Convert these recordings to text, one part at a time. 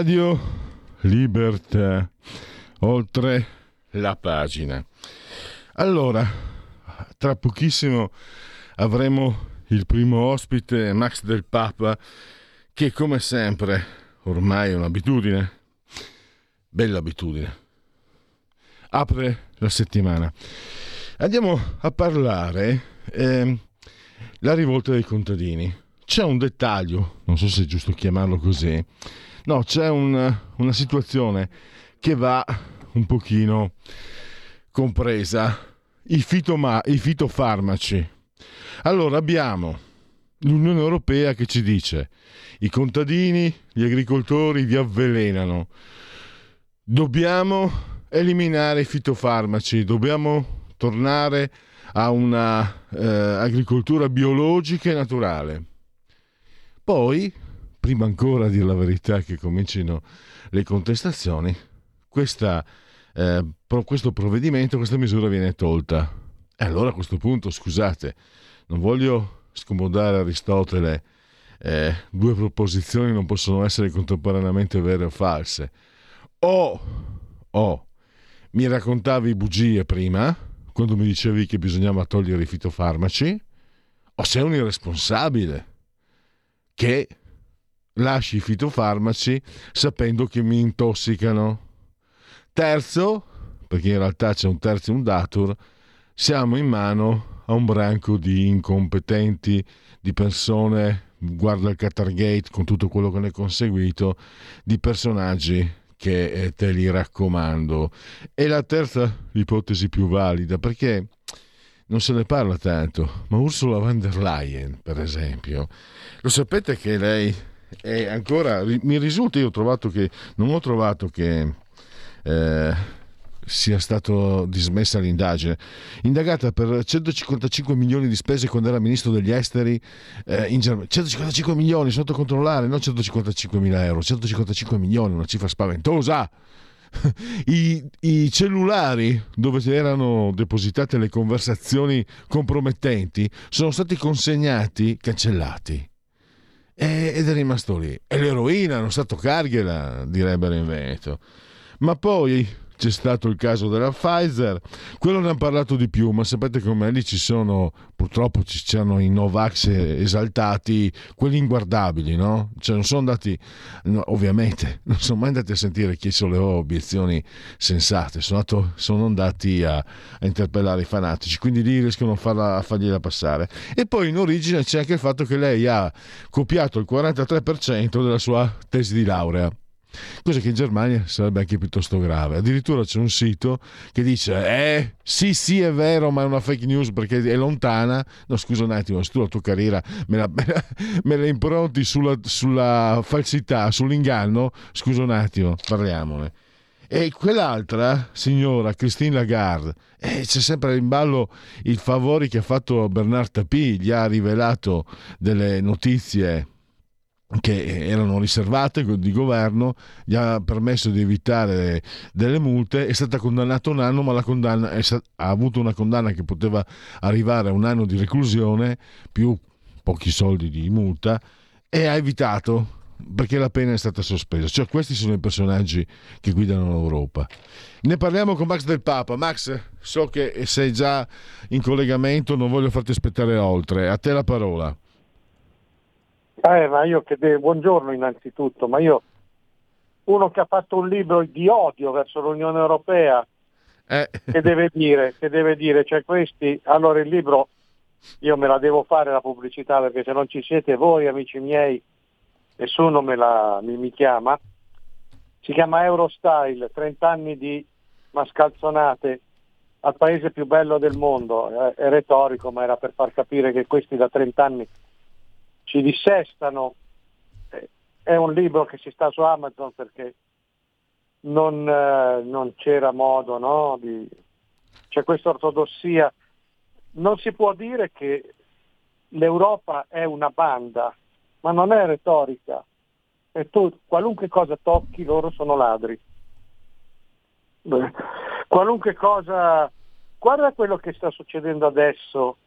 Radio Libertà, oltre la pagina. Allora, tra pochissimo avremo il primo ospite, Max del Papa, che come sempre, ormai è un'abitudine, bella abitudine, apre la settimana. Andiamo a parlare eh, la rivolta dei contadini. C'è un dettaglio, non so se è giusto chiamarlo così, No, c'è un, una situazione che va un pochino compresa. I, fitoma, I fitofarmaci. Allora abbiamo l'Unione Europea che ci dice i contadini, gli agricoltori vi avvelenano. Dobbiamo eliminare i fitofarmaci, dobbiamo tornare a una eh, agricoltura biologica e naturale. Poi prima ancora di dire la verità che comincino le contestazioni, questa, eh, questo provvedimento, questa misura viene tolta. E allora a questo punto, scusate, non voglio scomodare Aristotele, eh, due proposizioni non possono essere contemporaneamente vere o false. O, o mi raccontavi bugie prima, quando mi dicevi che bisognava togliere i fitofarmaci, o sei un irresponsabile che lasci i fitofarmaci sapendo che mi intossicano. Terzo, perché in realtà c'è un terzo un datur, siamo in mano a un branco di incompetenti, di persone, guarda il Qatargate con tutto quello che ne è conseguito, di personaggi che eh, te li raccomando. E la terza ipotesi più valida, perché non se ne parla tanto, ma Ursula von der Leyen, per esempio, lo sapete che lei e ancora mi risulta, io ho trovato che non ho trovato che eh, sia stata dismessa l'indagine. Indagata per 155 milioni di spese quando era ministro degli esteri eh, in Germania. 155 milioni sotto controllare, non 155 mila euro, 155 milioni, una cifra spaventosa. I, I, cellulari dove erano depositate le conversazioni compromettenti sono stati consegnati, cancellati ed è rimasto lì. E l'eroina non sa toccargliela, direbbero in Veneto. Ma poi c'è stato il caso della Pfizer, quello ne hanno parlato di più, ma sapete come lì ci sono, purtroppo ci sono i Novax esaltati, quelli inguardabili, no? Cioè non sono andati, no, ovviamente, non sono mai andati a sentire chi sollevò obiezioni sensate, sono, andato, sono andati a, a, interpellare i fanatici, quindi lì riescono a, farla, a fargliela passare. E poi in origine c'è anche il fatto che lei ha copiato il 43% della sua tesi di laurea Cosa che in Germania sarebbe anche piuttosto grave. Addirittura c'è un sito che dice: Eh, sì, sì, è vero, ma è una fake news perché è lontana. No, scusa un attimo, se tu la tua carriera me la, me la impronti sulla, sulla falsità, sull'inganno, scusa un attimo, parliamone. E quell'altra signora, Christine Lagarde, eh, c'è sempre in ballo i favori che ha fatto Bernard Tapie, gli ha rivelato delle notizie che erano riservate di governo, gli ha permesso di evitare delle multe, è stata condannata un anno, ma stata, ha avuto una condanna che poteva arrivare a un anno di reclusione più pochi soldi di multa e ha evitato perché la pena è stata sospesa. Cioè questi sono i personaggi che guidano l'Europa. Ne parliamo con Max del Papa. Max, so che sei già in collegamento, non voglio farti aspettare oltre. A te la parola. Eh, ma io che de- buongiorno innanzitutto, ma io uno che ha fatto un libro di odio verso l'Unione Europea, eh. che deve dire, che deve dire, cioè questi, allora il libro io me la devo fare la pubblicità perché se non ci siete voi amici miei, nessuno me la, mi, mi chiama, si chiama Eurostyle, 30 anni di mascalzonate al paese più bello del mondo, è, retorico, ma era per far capire che questi da 30 anni ci dissestano. È un libro che si sta su Amazon perché non, eh, non c'era modo, no? Di... c'è questa ortodossia. Non si può dire che l'Europa è una banda, ma non è retorica. E tu qualunque cosa tocchi loro sono ladri. Beh, qualunque cosa, guarda quello che sta succedendo adesso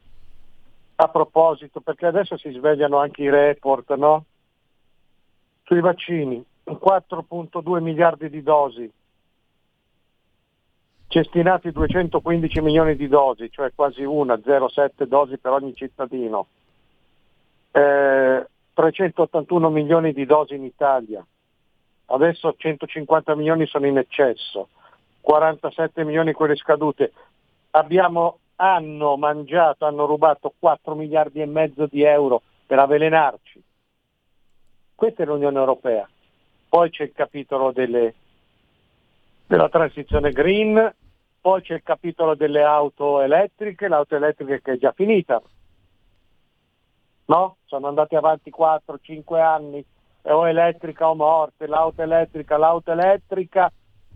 a proposito, perché adesso si svegliano anche i report, no? Sui vaccini, 4.2 miliardi di dosi, cestinati 215 milioni di dosi, cioè quasi una, 0,7 dosi per ogni cittadino. Eh, 381 milioni di dosi in Italia, adesso 150 milioni sono in eccesso, 47 milioni quelle scadute. Abbiamo, hanno mangiato, hanno rubato 4 miliardi e mezzo di euro per avvelenarci. Questa è l'Unione Europea. Poi c'è il capitolo delle, della transizione green, poi c'è il capitolo delle auto elettriche, l'auto elettrica che è già finita. No? Sono andati avanti 4-5 anni, o elettrica o morte, l'auto elettrica, l'auto elettrica,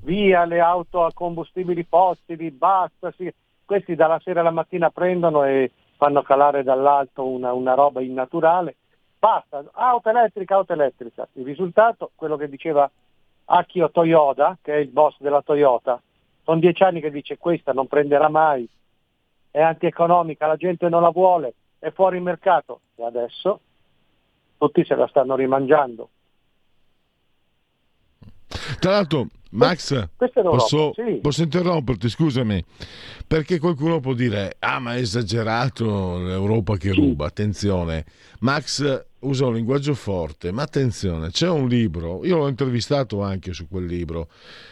via le auto a combustibili fossili, basta, sì. Questi dalla sera alla mattina prendono e fanno calare dall'alto una, una roba innaturale, basta, auto elettrica, auto elettrica. Il risultato, quello che diceva Akio Toyota, che è il boss della Toyota, sono dieci anni che dice questa non prenderà mai, è antieconomica, la gente non la vuole, è fuori mercato e adesso tutti se la stanno rimangiando. Tra l'altro, Max, posso, sì. posso, interromperti, scusami, perché qualcuno può dire, ah ma è esagerato l'Europa che ruba, attenzione, Max usa un linguaggio forte, ma attenzione, c'è un libro, io l'ho intervistato anche su quel libro,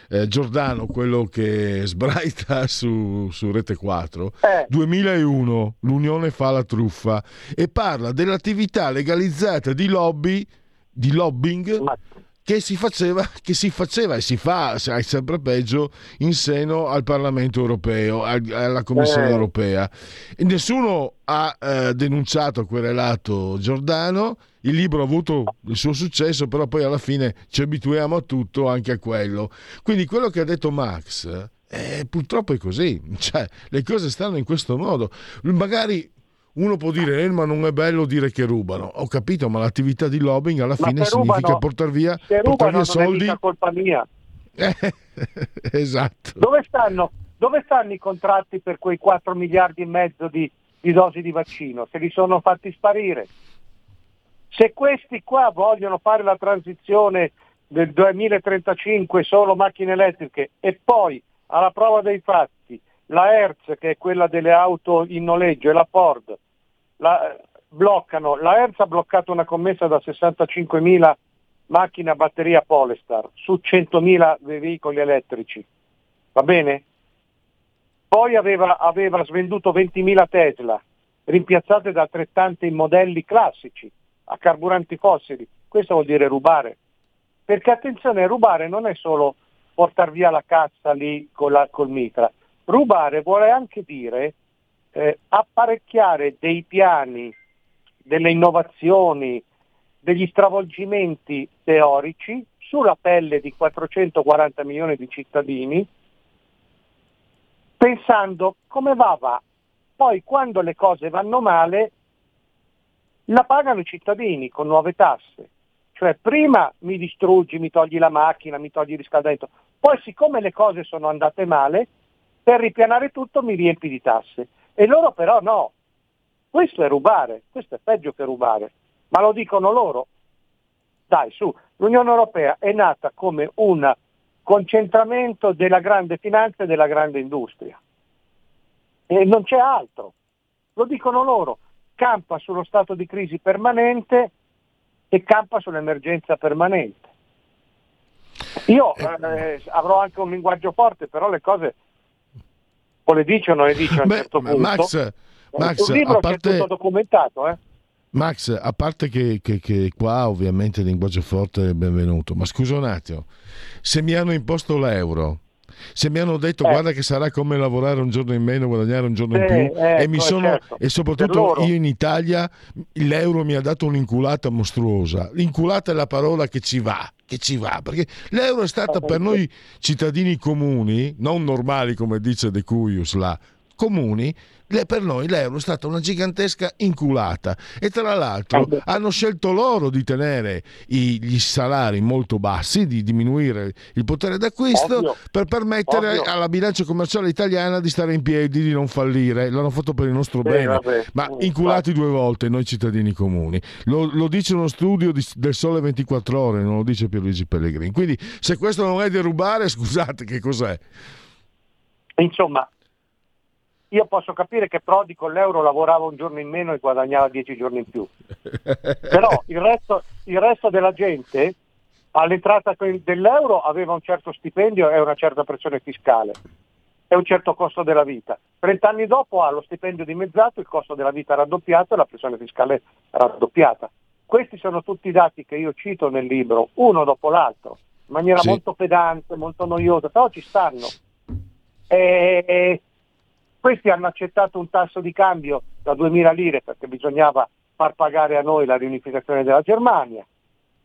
eh, Giordano, quello che sbraita su, su Rete 4, eh. 2001, l'Unione fa la truffa, e parla dell'attività legalizzata di lobby, di lobbying, ma che si, faceva, che si faceva e si fa sempre peggio in seno al Parlamento europeo, alla Commissione eh. europea. E nessuno ha eh, denunciato, querelato Giordano, il libro ha avuto il suo successo, però poi alla fine ci abituiamo a tutto, anche a quello. Quindi quello che ha detto Max, eh, purtroppo è così, cioè, le cose stanno in questo modo. Magari uno può dire, eh, ma non è bello dire che rubano. Ho capito, ma l'attività di lobbying alla ma fine significa portare via, portar via soldi. È colpa mia. Eh, esatto. Dove stanno, dove stanno, i contratti per quei 4 miliardi e mezzo di, di dosi di vaccino? Se li sono fatti sparire. Se questi qua vogliono fare la transizione del 2035 solo macchine elettriche e poi alla prova dei fatti la Hertz che è quella delle auto in noleggio e la Ford la, bloccano, la Hertz ha bloccato una commessa da 65.000 macchine a batteria Polestar su 100.000 veicoli elettrici, va bene? Poi aveva, aveva svenduto 20.000 Tesla, rimpiazzate da altrettanti modelli classici a carburanti fossili. Questo vuol dire rubare. Perché attenzione, rubare non è solo portare via la cassa lì la, col mitra. Rubare vuole anche dire eh, apparecchiare dei piani, delle innovazioni, degli stravolgimenti teorici sulla pelle di 440 milioni di cittadini, pensando come va va. Poi quando le cose vanno male, la pagano i cittadini con nuove tasse. Cioè prima mi distruggi, mi togli la macchina, mi togli il riscaldamento, poi siccome le cose sono andate male, per ripianare tutto mi riempi di tasse. E loro però no. Questo è rubare, questo è peggio che rubare. Ma lo dicono loro. Dai, su, l'Unione Europea è nata come un concentramento della grande finanza e della grande industria. E non c'è altro. Lo dicono loro. Campa sullo stato di crisi permanente e campa sull'emergenza permanente. Io eh, avrò anche un linguaggio forte, però le cose o le dice o non le dice a un Beh, certo punto. Max, Max a parte... tutto documentato, eh? Max, a parte che, che, che, qua ovviamente il linguaggio forte è benvenuto, ma scusa un attimo, se mi hanno imposto l'euro Se mi hanno detto eh. guarda che sarà come lavorare un giorno in meno, guadagnare un giorno in più, ecco, e, mi sono, certo. e soprattutto io in Italia l'euro mi ha dato un'inculata mostruosa. L'inculata è la parola che ci va che ci va, perché l'euro è stata per noi cittadini comuni, non normali come dice De Cuius là, comuni, per noi l'euro è stata una gigantesca inculata e tra l'altro hanno scelto loro di tenere i, gli salari molto bassi, di diminuire il potere d'acquisto Ovvio. per permettere Ovvio. alla bilancia commerciale italiana di stare in piedi, di non fallire. L'hanno fatto per il nostro Beh, bene, vabbè. ma inculati due volte noi cittadini comuni. Lo, lo dice uno studio di, del Sole 24 Ore, non lo dice Pierluigi Pellegrini. Quindi se questo non è derubare, scusate, che cos'è? Insomma, io posso capire che Prodi con l'euro lavorava un giorno in meno e guadagnava dieci giorni in più. Però il resto, il resto della gente all'entrata dell'euro aveva un certo stipendio e una certa pressione fiscale e un certo costo della vita. Trent'anni dopo ha lo stipendio dimezzato, il costo della vita raddoppiato e la pressione fiscale raddoppiata. Questi sono tutti i dati che io cito nel libro, uno dopo l'altro, in maniera sì. molto pedante, molto noiosa, però ci stanno. E questi hanno accettato un tasso di cambio da 2.000 lire perché bisognava far pagare a noi la riunificazione della Germania,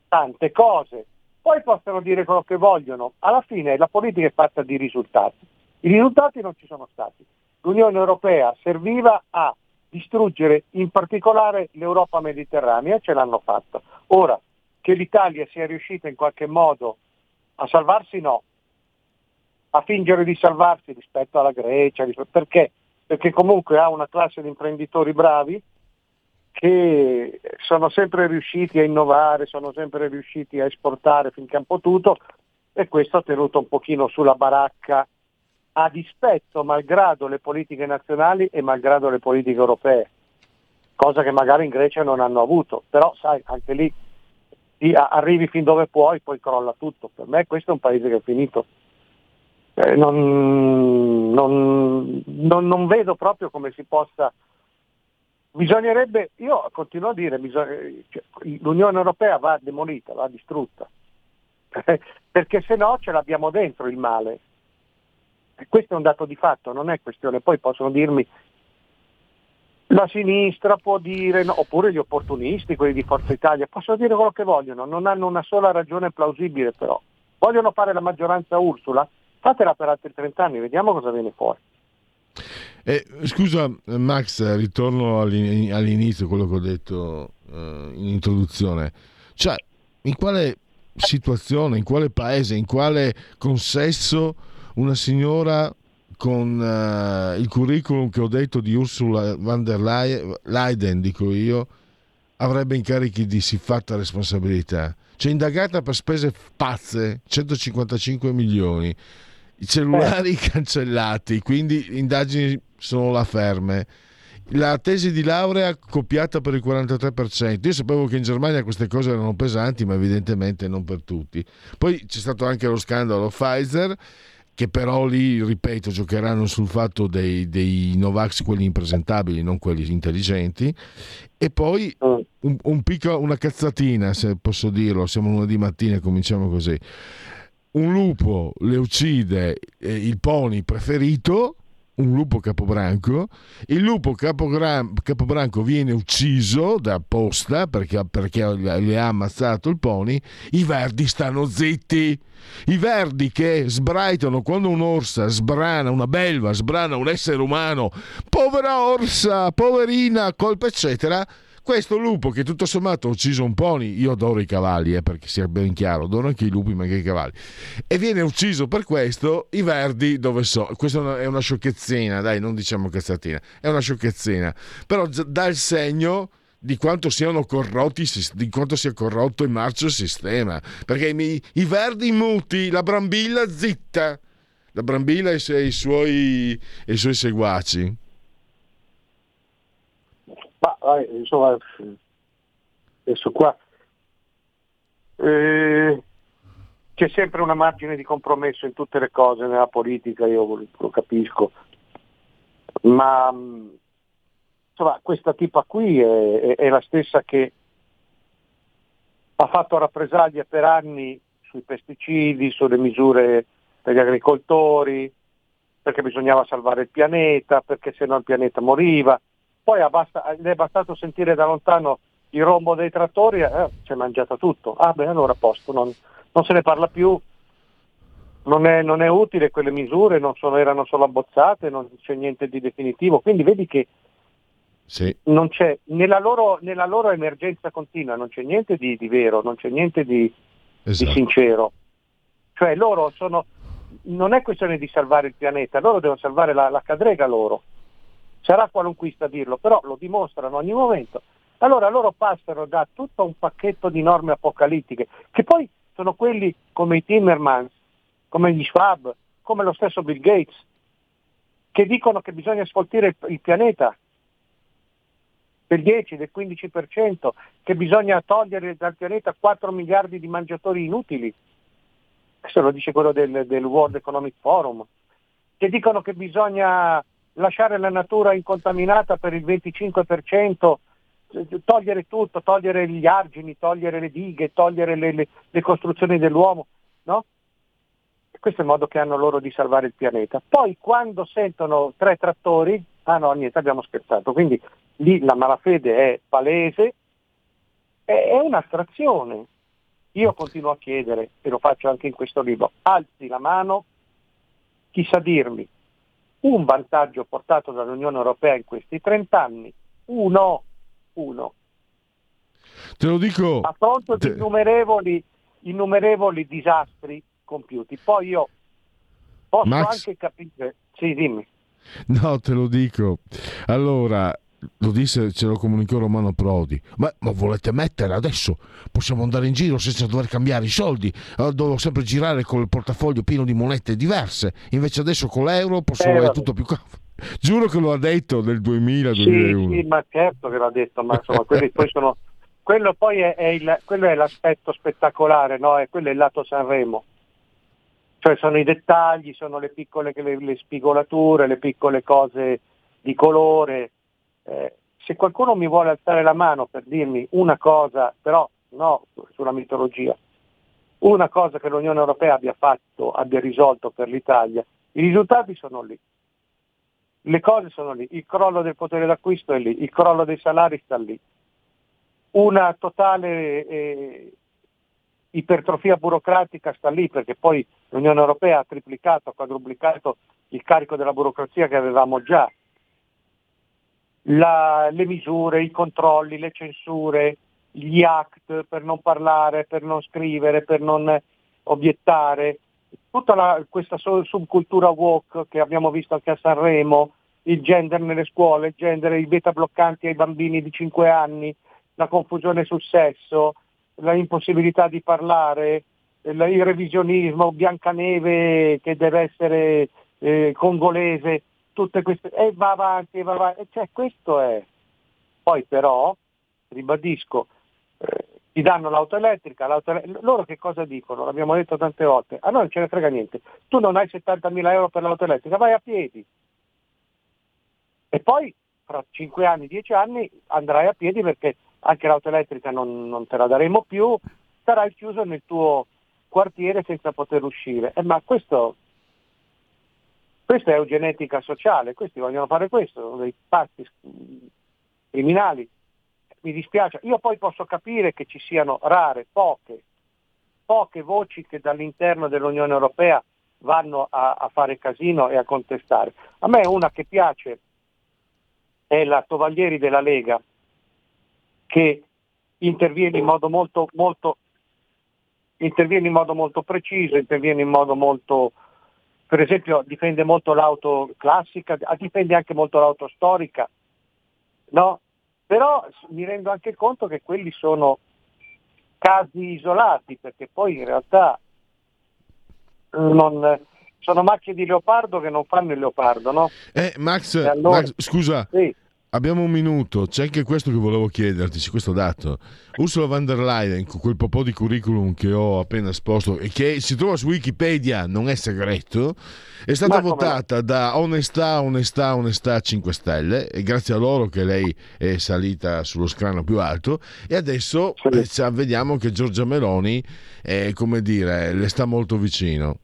tante cose. Poi possono dire quello che vogliono, alla fine la politica è fatta di risultati. I risultati non ci sono stati. L'Unione Europea serviva a distruggere in particolare l'Europa mediterranea, ce l'hanno fatto. Ora, che l'Italia sia riuscita in qualche modo a salvarsi no, a fingere di salvarsi rispetto alla Grecia, perché? Perché comunque ha una classe di imprenditori bravi che sono sempre riusciti a innovare, sono sempre riusciti a esportare finché hanno potuto e questo ha tenuto un pochino sulla baracca a dispetto, malgrado le politiche nazionali e malgrado le politiche europee, cosa che magari in Grecia non hanno avuto, però sai, anche lì arrivi fin dove puoi, poi crolla tutto. Per me questo è un paese che è finito eh, non, non, non, non, vedo proprio come si possa... Bisognerebbe, io continuo a dire, bisogna, cioè, l'Unione Europea va demolita, va distrutta, perché se no ce l'abbiamo dentro il male. E questo è un dato di fatto, non è questione, poi possono dirmi la sinistra può dire, no, oppure gli opportunisti, quelli di Forza Italia, possono dire quello che vogliono, non hanno una sola ragione plausibile però. Vogliono fare la maggioranza Ursula? Fatela per altri 30 anni, vediamo cosa viene fuori. Eh, scusa Max, ritorno all'inizio, quello che ho detto eh, in introduzione. Cioè, in quale situazione, in quale paese, in quale consesso una signora con uh, il curriculum che ho detto di Ursula von der Leyen, dico io, avrebbe incarichi di siffatta responsabilità? Cioè indagata per spese pazze, 155 milioni, i cellulari eh. cancellati, quindi indagini sono là ferme. La tesi di laurea copiata per il 43%. Io sapevo che in Germania queste cose erano pesanti, ma evidentemente non per tutti. Poi c'è stato anche lo scandalo Pfizer, che però lì, ripeto, giocheranno sul fatto dei, dei Novax, quelli impresentabili, non quelli intelligenti. E poi mm. un, un picco, una cazzatina, se posso dirlo, siamo lunedì mattina e cominciamo così un lupo le uccide eh, il pony preferito, un lupo capobranco, il lupo capobran- capobranco viene ucciso da apposta perché, perché le ha ammazzato il pony, i verdi stanno zitti. I verdi che sbraitano quando un'orsa sbrana, una belva sbrana un essere umano, povera orsa, poverina, colpa eccetera, questo lupo che tutto sommato ha ucciso un pony, io adoro i cavalli, eh, perché sia ben chiaro, adoro anche i lupi ma anche i cavalli, e viene ucciso per questo, i verdi dove so, questa è una sciocchezzina, dai, non diciamo cazzatina, è una sciocchezzina, però dà il segno di quanto siano corrotti, di quanto sia corrotto in marcio il sistema, perché i, i verdi muti, la brambilla zitta, la brambilla e i suoi, e i suoi seguaci. Ma insomma, adesso qua eh, c'è sempre una margine di compromesso in tutte le cose, nella politica, io lo capisco, ma insomma, questa tipa qui è, è, è la stessa che ha fatto rappresaglie per anni sui pesticidi, sulle misure per gli agricoltori, perché bisognava salvare il pianeta, perché se no il pianeta moriva. Poi basta, le è bastato sentire da lontano il rombo dei trattori, eh, si è mangiato tutto. Ah beh, allora a posto, non, non se ne parla più, non è, non è utile quelle misure, sono, erano solo abbozzate, non c'è niente di definitivo. Quindi vedi che sì. non c'è, nella, loro, nella, loro, emergenza continua non c'è niente di, di vero, non c'è niente di, esatto. di sincero. Cioè loro sono, non è questione di salvare il pianeta, loro devono salvare la, la cadrega loro. Sarà qualunquista dirlo, però lo dimostrano ogni momento. Allora loro passano da tutto un pacchetto di norme apocalittiche, che poi sono quelli come i Timmermans, come gli Schwab, come lo stesso Bill Gates, che dicono che bisogna sfoltire il, il pianeta del 10, del 15%, che bisogna togliere dal pianeta 4 miliardi di mangiatori inutili. Questo lo dice quello del, del World Economic Forum, che dicono che bisogna lasciare la natura incontaminata per il 25%, togliere tutto, togliere gli argini, togliere le dighe, togliere le, le, le costruzioni dell'uomo, no? Questo è il modo che hanno loro di salvare il pianeta. Poi quando sentono tre trattori, ah no, niente, abbiamo scherzato. Quindi lì la malafede è palese, è un'astrazione. Io continuo a chiedere, e lo faccio anche in questo libro, alzi la mano chi sa dirmi un vantaggio portato dall'Unione Europea in questi 30 anni, uno, uno. Te lo dico. A fronte di innumerevoli, innumerevoli disastri compiuti. Poi io posso Max... anche capire. Sì, dimmi. No, te lo dico. Allora, lo disse, ce lo comunicò Romano Prodi. Ma, ma, volete mettere adesso? Possiamo andare in giro senza dover cambiare i soldi? Allora, devo sempre girare con il portafoglio pieno di monete diverse. Invece adesso con l'euro posso eh, è tutto più Giuro che lo ha detto nel 2000-2001. Sì, sì, ma certo che l'ha detto, ma insomma, quelli poi sono... quello poi è, è, il, quello è l'aspetto spettacolare, no? E quello è il lato Sanremo. Cioè sono i dettagli, sono le piccole le, le spigolature, le piccole cose di colore, eh, se qualcuno mi vuole alzare la mano per dirmi una cosa, però no sulla mitologia, una cosa che l'Unione Europea abbia fatto, abbia risolto per l'Italia, i risultati sono lì. Le cose sono lì, il crollo del potere d'acquisto è lì, il crollo dei salari sta lì. Una totale eh, ipertrofia burocratica sta lì perché poi l'Unione Europea ha triplicato, ha quadruplicato il carico della burocrazia che avevamo già la, le misure, i controlli, le censure, gli act per non parlare, per non scrivere, per non obiettare, tutta la, questa subcultura woke che abbiamo visto anche a Sanremo, il gender nelle scuole, il gender, i beta bloccanti ai bambini di 5 anni, la confusione sul sesso, la impossibilità di parlare, il revisionismo, Biancaneve che deve essere eh, congolese, tutte queste, e va avanti, va avanti, cioè questo è. Poi però, ribadisco, eh, ti danno l'auto elettrica, l'auto elettrica, loro che cosa dicono? L'abbiamo detto tante volte, a noi non ce ne frega niente, tu non hai 70.000 euro per l'auto elettrica, vai a piedi. E poi fra 5 anni, 10 anni andrai a piedi perché anche l'auto elettrica non, non te la daremo più, sarai chiuso nel tuo quartiere senza poter uscire. Eh, ma questo questa è eugenetica sociale, questi vogliono fare questo, sono dei pazzi criminali. Mi dispiace, io poi posso capire che ci siano rare, poche, poche voci che dall'interno dell'Unione Europea vanno a, a fare casino e a contestare. A me una che piace è la Tovaglieri della Lega, che interviene in modo molto, molto, interviene in modo molto preciso, interviene in modo molto per esempio difende molto l'auto classica, difende anche molto l'auto storica, no? però mi rendo anche conto che quelli sono casi isolati, perché poi in realtà non, sono macchie di leopardo che non fanno il leopardo, no? Eh, Max, allora, Max scusa, sì. Abbiamo un minuto, c'è anche questo che volevo chiederti, c'è questo dato. Ursula von der Leyen, con quel po' di curriculum che ho appena esposto e che si trova su Wikipedia, non è segreto, è stata Ma votata come? da Onestà, Onestà, Onestà 5 Stelle e grazie a loro che lei è salita sullo scranno più alto e adesso sì. eh, vediamo che Giorgia Meloni, è, come dire, le sta molto vicino.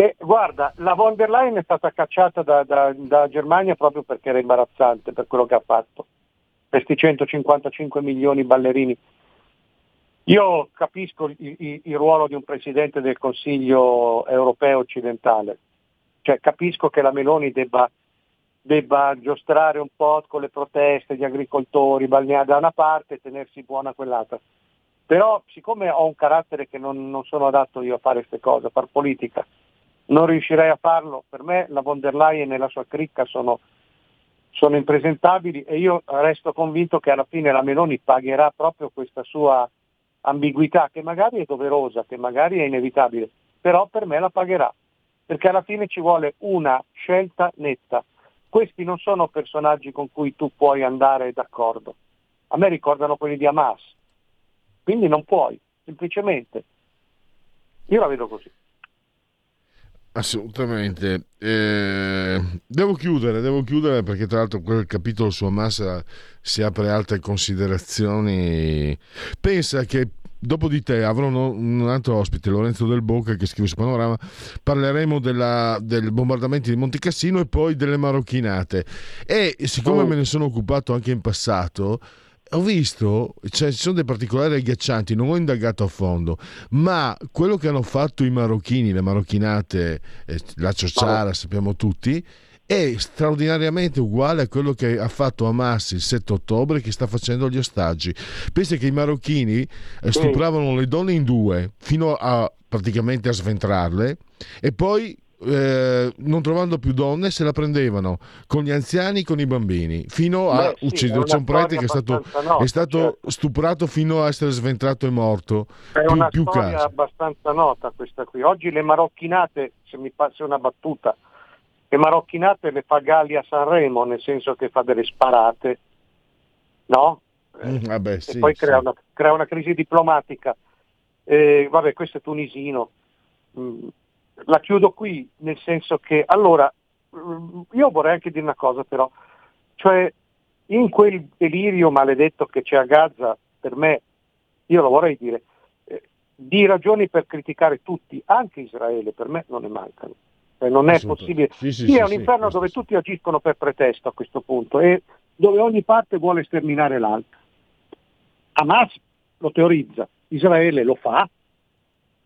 E guarda, la von der Leyen è stata cacciata da, da, da Germania proprio perché era imbarazzante per quello che ha fatto, questi 155 milioni ballerini. Io capisco il, il, il, ruolo di un Presidente del Consiglio europeo occidentale, cioè capisco che la Meloni debba, debba giostrare un po' con le proteste di agricoltori, balneari da una parte e tenersi buona quell'altra. Però siccome ho un carattere che non, non sono adatto io a fare queste cose, a fare politica, non riuscirei a farlo. Per me la von der Leyen e la sua cricca sono, sono impresentabili e io resto convinto che alla fine la Meloni pagherà proprio questa sua ambiguità, che magari è doverosa, che magari è inevitabile, però per me la pagherà, perché alla fine ci vuole una scelta netta. Questi non sono personaggi con cui tu puoi andare d'accordo. A me ricordano quelli di Hamas, quindi non puoi, semplicemente. Io la vedo così. Assolutamente. Eh, devo chiudere, devo chiudere perché tra l'altro quel capitolo su Hamas si apre altre considerazioni. Pensa che dopo di te avrò un altro ospite, Lorenzo Del Bocca, che scrive su Panorama. Parleremo della, del bombardamento di Monte Cassino e poi delle marocchinate. E siccome oh. me ne sono occupato anche in passato ho visto, cioè, ci sono dei particolari agghiaccianti, non ho indagato a fondo, ma quello che hanno fatto i marocchini, le marocchinate, eh, la ciociara, sappiamo tutti, è straordinariamente uguale a quello che ha fatto Hamas il 7 ottobre che sta facendo gli ostaggi. Pensa che i marocchini eh, stupravano le donne in due fino a praticamente a sventrarle e poi eh, non trovando più donne se la prendevano con gli anziani con i bambini fino a Beh, uccidere c'è un prete che è stato, nota, è stato certo. stuprato fino a essere sventrato e morto è più, una più storia casi. abbastanza nota questa qui oggi le marocchinate se mi passa una battuta le marocchinate le fa Galli a Sanremo nel senso che fa delle sparate no? Mm, vabbè, sì, e poi sì. crea, una, crea, una, crisi diplomatica eh, vabbè questo è tunisino mm la chiudo qui, nel senso che allora io vorrei anche dire una cosa però, cioè in quel delirio maledetto che c'è a Gaza, per me, io lo vorrei dire, eh, di ragioni per criticare tutti, anche Israele, per me non ne mancano. Cioè, non è possibile. Sì, sì, sì, è un inferno dove tutti agiscono per pretesto a questo punto e dove ogni parte vuole sterminare l'altra. Hamas lo teorizza, Israele lo fa,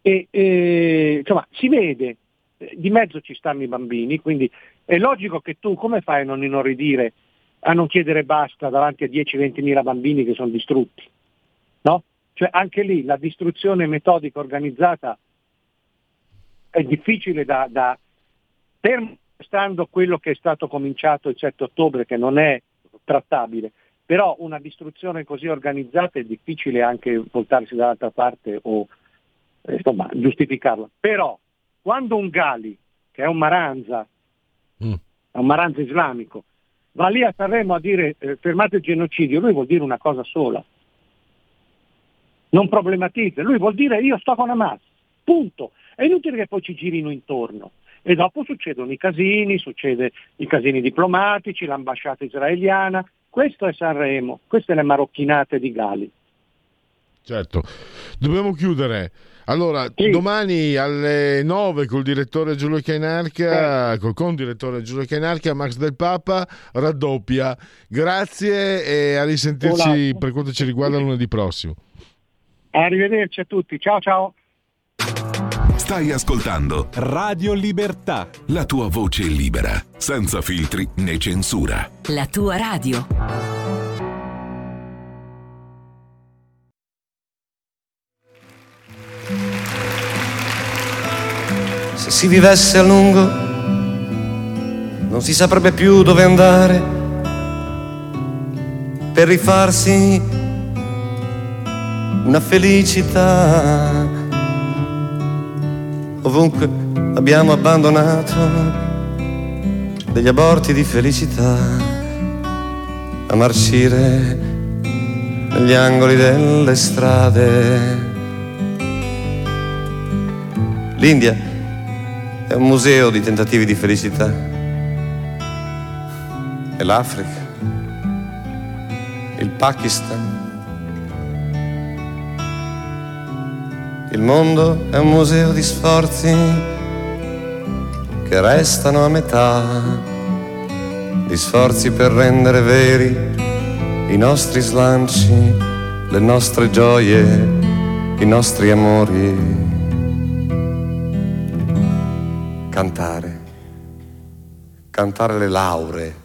e eh, insomma si vede, di mezzo ci stanno i bambini, quindi è logico che tu come fai a non inorridire, a non chiedere basta davanti a 10-20 mila bambini che sono distrutti? No? Cioè anche lì la distruzione metodica organizzata è difficile da, da stando quello che è stato cominciato il 7 ottobre, che non è trattabile, però una distruzione così organizzata è difficile anche voltarsi dall'altra parte o eh, insomma, giustificarla. Però quando un Gali, che è un Maranza, mm. è un Maranza islamico, va lì a Sanremo a dire eh, fermate il genocidio, lui vuol dire una cosa sola. Non problematizza, lui vuol dire io sto con Hamas, punto. È inutile che poi ci girino intorno. E dopo succedono i casini, succedono i casini diplomatici, l'ambasciata israeliana. Questo è Sanremo, queste le marocchinate di Gali. Certo, dobbiamo chiudere. Allora, sì. domani alle 9 col direttore Giulio Cainarca, eh. col condirettore Giulio Cainarca, Max del Papa, raddoppia. Grazie e a risentirci Hola. per quanto ci riguarda lunedì prossimo. Arrivederci a tutti, ciao ciao. Stai ascoltando Radio Libertà. La tua voce libera, senza filtri né censura. La tua radio. Si vivesse a lungo non si saprebbe più dove andare per rifarsi una felicità. Ovunque abbiamo abbandonato degli aborti di felicità a marcire negli angoli delle strade. L'India è un museo di tentativi di felicità. È l'Africa, il Pakistan. Il mondo è un museo di sforzi che restano a metà di sforzi per rendere veri i nostri slanci, le nostre gioie, i nostri amori. Cantare, cantare le lauree,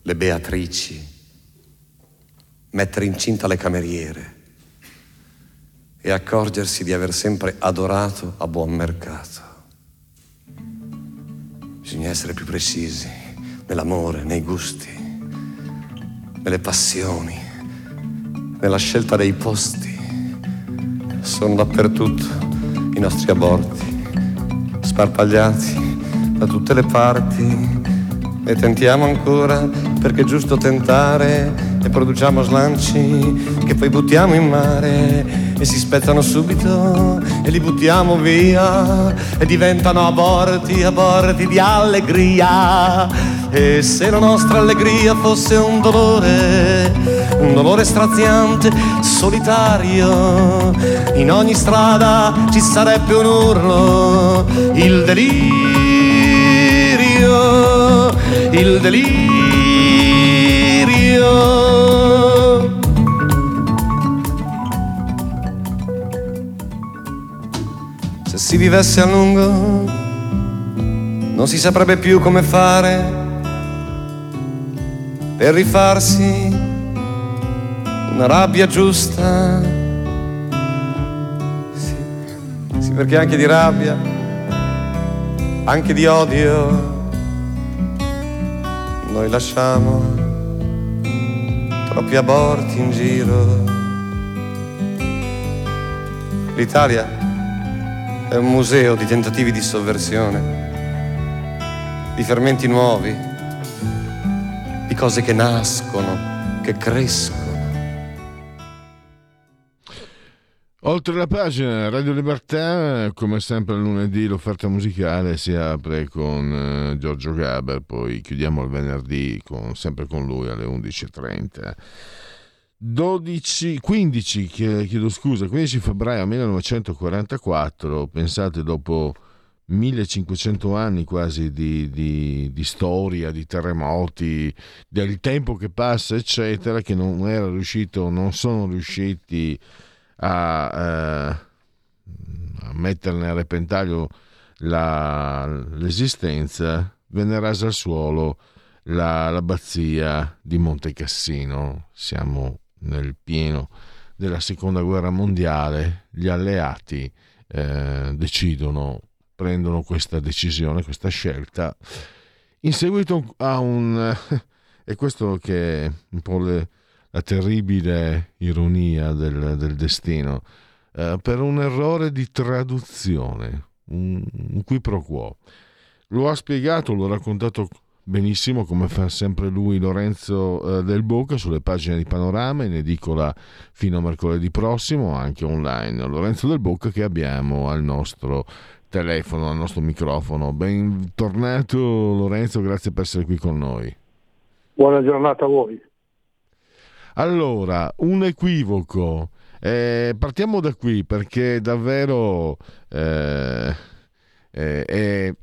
le beatrici, mettere incinta le cameriere e accorgersi di aver sempre adorato a buon mercato. Bisogna essere più precisi nell'amore, nei gusti, nelle passioni, nella scelta dei posti. Sono dappertutto i nostri aborti, sparpagliati da tutte le parti. E tentiamo ancora perché è giusto tentare e produciamo slanci che poi buttiamo in mare e si spezzano subito e li buttiamo via e diventano aborti, aborti di allegria. E se la nostra allegria fosse un dolore, un dolore straziante, solitario, in ogni strada ci sarebbe un urlo, il delirio, il delirio. si vivesse a lungo non si saprebbe più come fare per rifarsi una rabbia giusta. Sì, sì, perché anche di rabbia, anche di odio, noi lasciamo troppi aborti in giro. L'Italia è un museo di tentativi di sovversione, di fermenti nuovi, di cose che nascono, che crescono. Oltre la pagina Radio Libertà, come sempre lunedì l'offerta musicale si apre con uh, Giorgio Gaber, poi chiudiamo il venerdì con, sempre con lui alle 11.30. 12, 15, chiedo scusa, 15 febbraio 1944, pensate dopo 1500 anni quasi di, di, di, storia, di terremoti, del tempo che passa, eccetera, che non era riuscito, non sono riusciti a, eh, a metterne a repentaglio la, l'esistenza, venne rasa al suolo la, l'abbazia di Monte Cassino. Siamo nel pieno della seconda guerra mondiale, gli alleati eh, decidono, prendono questa decisione, questa scelta, in seguito a un... e questo che un po' le, la terribile ironia del, del destino, eh, per un errore di traduzione, un, un qui pro quo. Lo ha spiegato, l'ho raccontato benissimo come fa sempre lui Lorenzo eh, Del Bocca sulle pagine di Panorama in edicola fino a mercoledì prossimo anche online. Lorenzo Del Bocca che abbiamo al nostro telefono al nostro microfono. Bentornato Lorenzo grazie per essere qui con noi. Buona giornata a voi allora un equivoco eh, partiamo da qui perché davvero eh, eh,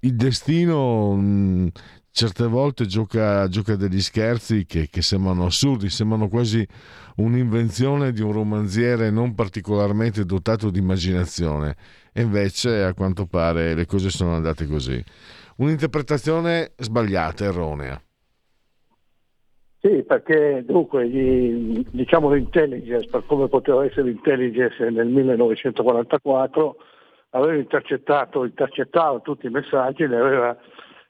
il destino mh, mm, certe volte gioca, gioca degli scherzi che, che, sembrano assurdi, sembrano quasi un'invenzione di un romanziere non particolarmente dotato di immaginazione e invece a quanto pare le cose sono andate così. Un'interpretazione sbagliata, erronea. Sì, perché dunque gli, diciamo l'intelligence, per come poteva essere l'intelligence nel 1944, aveva intercettato, intercettava tutti i messaggi, ne aveva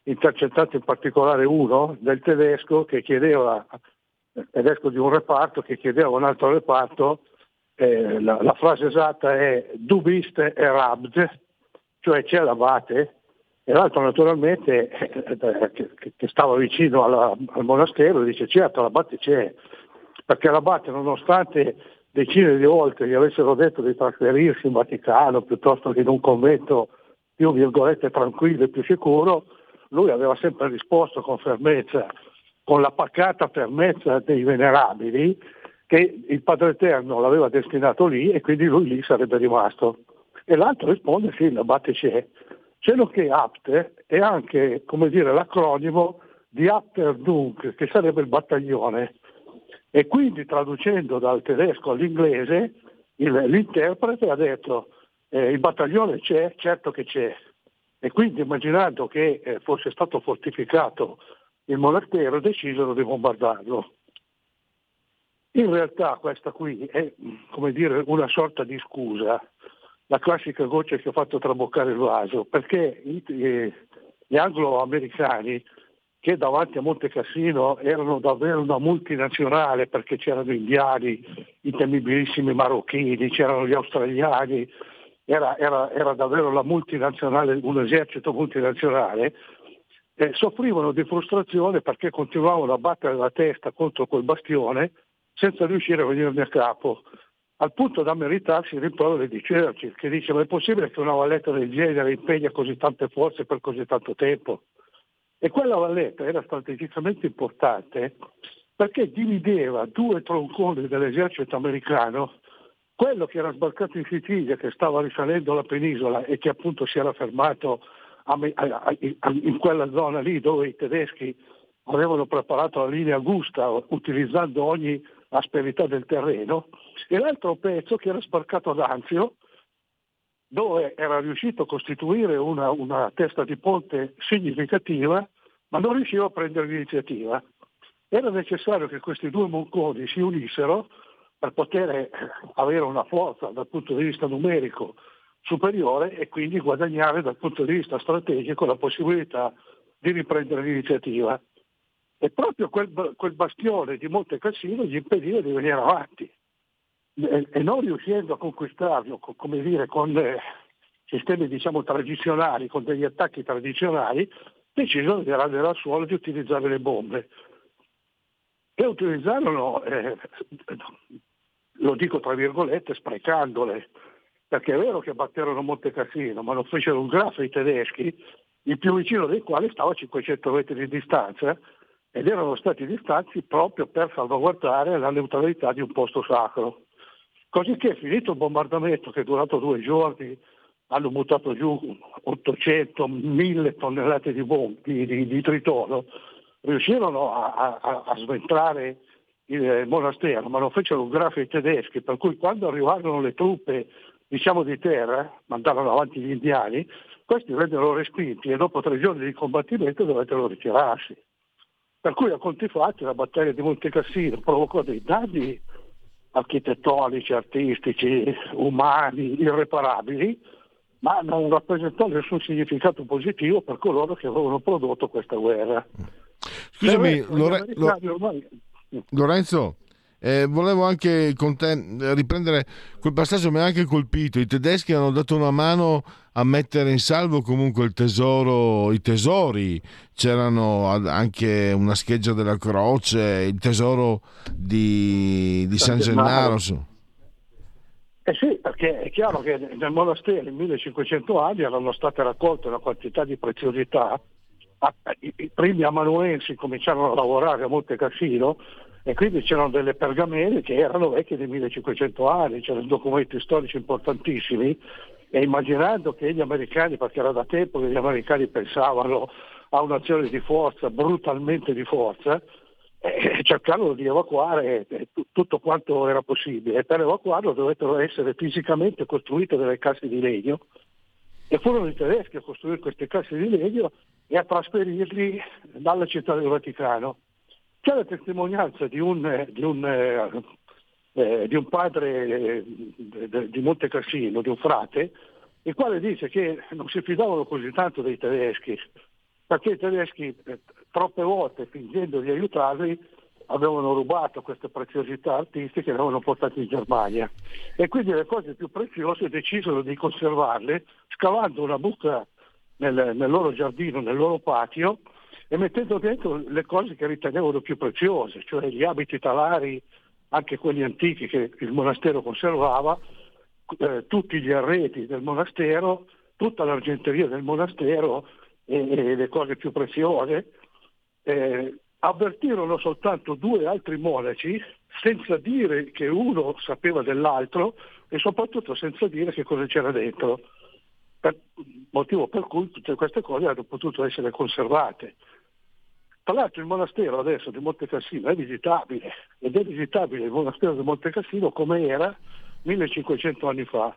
intercettato in particolare uno del tedesco che chiedeva, tedesco di un reparto, che chiedeva un altro reparto, eh, la, la, frase esatta è du bist erabd, cioè c'è l'abate, e l'altro naturalmente eh, che, stava vicino alla, al monastero dice certo l'abate c'è, perché l'abate nonostante decine di volte gli avessero detto di trasferirsi in Vaticano piuttosto che in un convento più virgolette tranquillo e più sicuro, lui aveva sempre risposto con fermezza, con la pacata fermezza dei venerabili, che il Padre Eterno l'aveva destinato lì e quindi lui lì sarebbe rimasto. E l'altro risponde sì, l'abate c'è, Non che APTE è anche dire, l'acronimo di Abteردung, che sarebbe il battaglione. E quindi traducendo dal tedesco all'inglese, il, l'interprete ha detto eh, il battaglione c'è, certo che c'è. E quindi immaginando che eh, fosse stato fortificato il monastero, decisero di bombardarlo. In realtà questa qui è dire, una sorta di scusa, la classica goccia che ha fatto traboccare il vaso, perché gli anglo-americani che davanti a Monte Cassino erano davvero una multinazionale perché c'erano indiani, i temibilissimi marocchini, c'erano gli australiani, era, era, era davvero un esercito multinazionale, eh, soffrivano di frustrazione perché continuavano a battere la testa contro quel bastione senza riuscire a venirne a capo, al punto da meritarsi il rimprovero di Churchill, che dice ma è possibile che una valletta del genere impegna così tante forze per così tanto tempo? E quella valletta era strategicamente importante perché divideva due tronconi dell'esercito americano, quello che era sbarcato in Sicilia, che stava risalendo la penisola e che appunto si era fermato in quella zona lì dove i tedeschi avevano preparato la linea Gusta utilizzando ogni asperità del terreno, e l'altro pezzo che era sbarcato ad Anzio, dove era riuscito a costituire una, una testa di ponte significativa, ma non riusciva a prendere l'iniziativa. Era necessario che questi due monconi si unissero per poter avere una forza dal punto di vista numerico superiore e quindi guadagnare dal punto di vista strategico la possibilità di riprendere l'iniziativa e proprio quel, quel bastione di Monte Cassino gli impediva di venire avanti e, e non riuscendo a conquistarlo, come dire, con eh, sistemi diciamo tradizionali, con degli attacchi tradizionali, decisero di radere al suolo di utilizzare le bombe. E utilizzarono, eh, lo dico tra virgolette, sprecandole, perché è vero che batterono Monte Cassino, ma lo fecero un grafo i tedeschi, il più vicino dei quali stava a 500 metri di distanza, ed erano stati distanti proprio per salvaguardare la neutralità di un posto sacro. Così che finito il bombardamento che è durato due giorni, hanno buttato giù 800, 1000 tonnellate di, bombe, di, di, di tritono, riuscirono a, a, a sventrare il monastero, ma lo fecero grafi ai tedeschi, per cui quando arrivarono le truppe diciamo di terra, mandarono avanti gli indiani, questi vennero respinti e dopo tre giorni di combattimento dovettero ritirarsi. Per cui a conti fatti la battaglia di Monte Cassino provocò dei danni architettonici, artistici, umani, irreparabili, ma non rappresentò nessun significato positivo per coloro che avevano prodotto questa guerra. Scusami, Lore- Lorenzo, eh, volevo anche te riprendere quel passaggio, mi ha anche colpito. I tedeschi hanno dato una mano a mettere in salvo comunque il tesoro, i tesori. C'erano anche una scheggia della croce, il tesoro di, di San Gennaro. Eh sì, perché è chiaro che nel monastero in 1500 anni erano state raccolte una quantità di preziosità. I primi amanuensi cominciarono a lavorare a Monte Cassino e quindi c'erano delle pergamene che erano vecchie di 1500 anni, c'erano documenti storici importantissimi. E immaginando che gli americani, perché era da tempo che gli americani pensavano a un'azione di forza, brutalmente di forza, eh, cercarono di evacuare eh, tutto quanto era possibile. E per evacuarlo dovettero essere fisicamente costruite delle casse di legno. E furono i tedeschi a costruire queste casse di legno e a trasferirli dalla città del Vaticano. C'è la testimonianza di un, di un, eh, eh di un padre eh, di Monte Cassino, di un frate, il quale dice che non si fidavano così tanto dei tedeschi, perché i tedeschi eh, troppe volte, fingendo di aiutarli, avevano rubato queste preziosità artistiche e le avevano portate in Germania. E quindi le cose più preziose decisero di conservarle scavando una buca nel, nel loro giardino, nel loro patio, e mettendo dentro le cose che ritenevano più preziose, cioè gli abiti talari, anche quelli antichi che il monastero conservava, eh, tutti gli arredi del monastero, tutta l'argenteria del monastero e, e le cose più preziose. Eh, avvertirono soltanto due altri monaci senza dire che uno sapeva dell'altro e soprattutto senza dire che cosa c'era dentro per, motivo per cui tutte queste cose hanno potuto essere conservate. Tra l'altro il monastero adesso di Monte Cassino è visitabile ed è visitabile il monastero di Monte Cassino come era 1500 anni fa,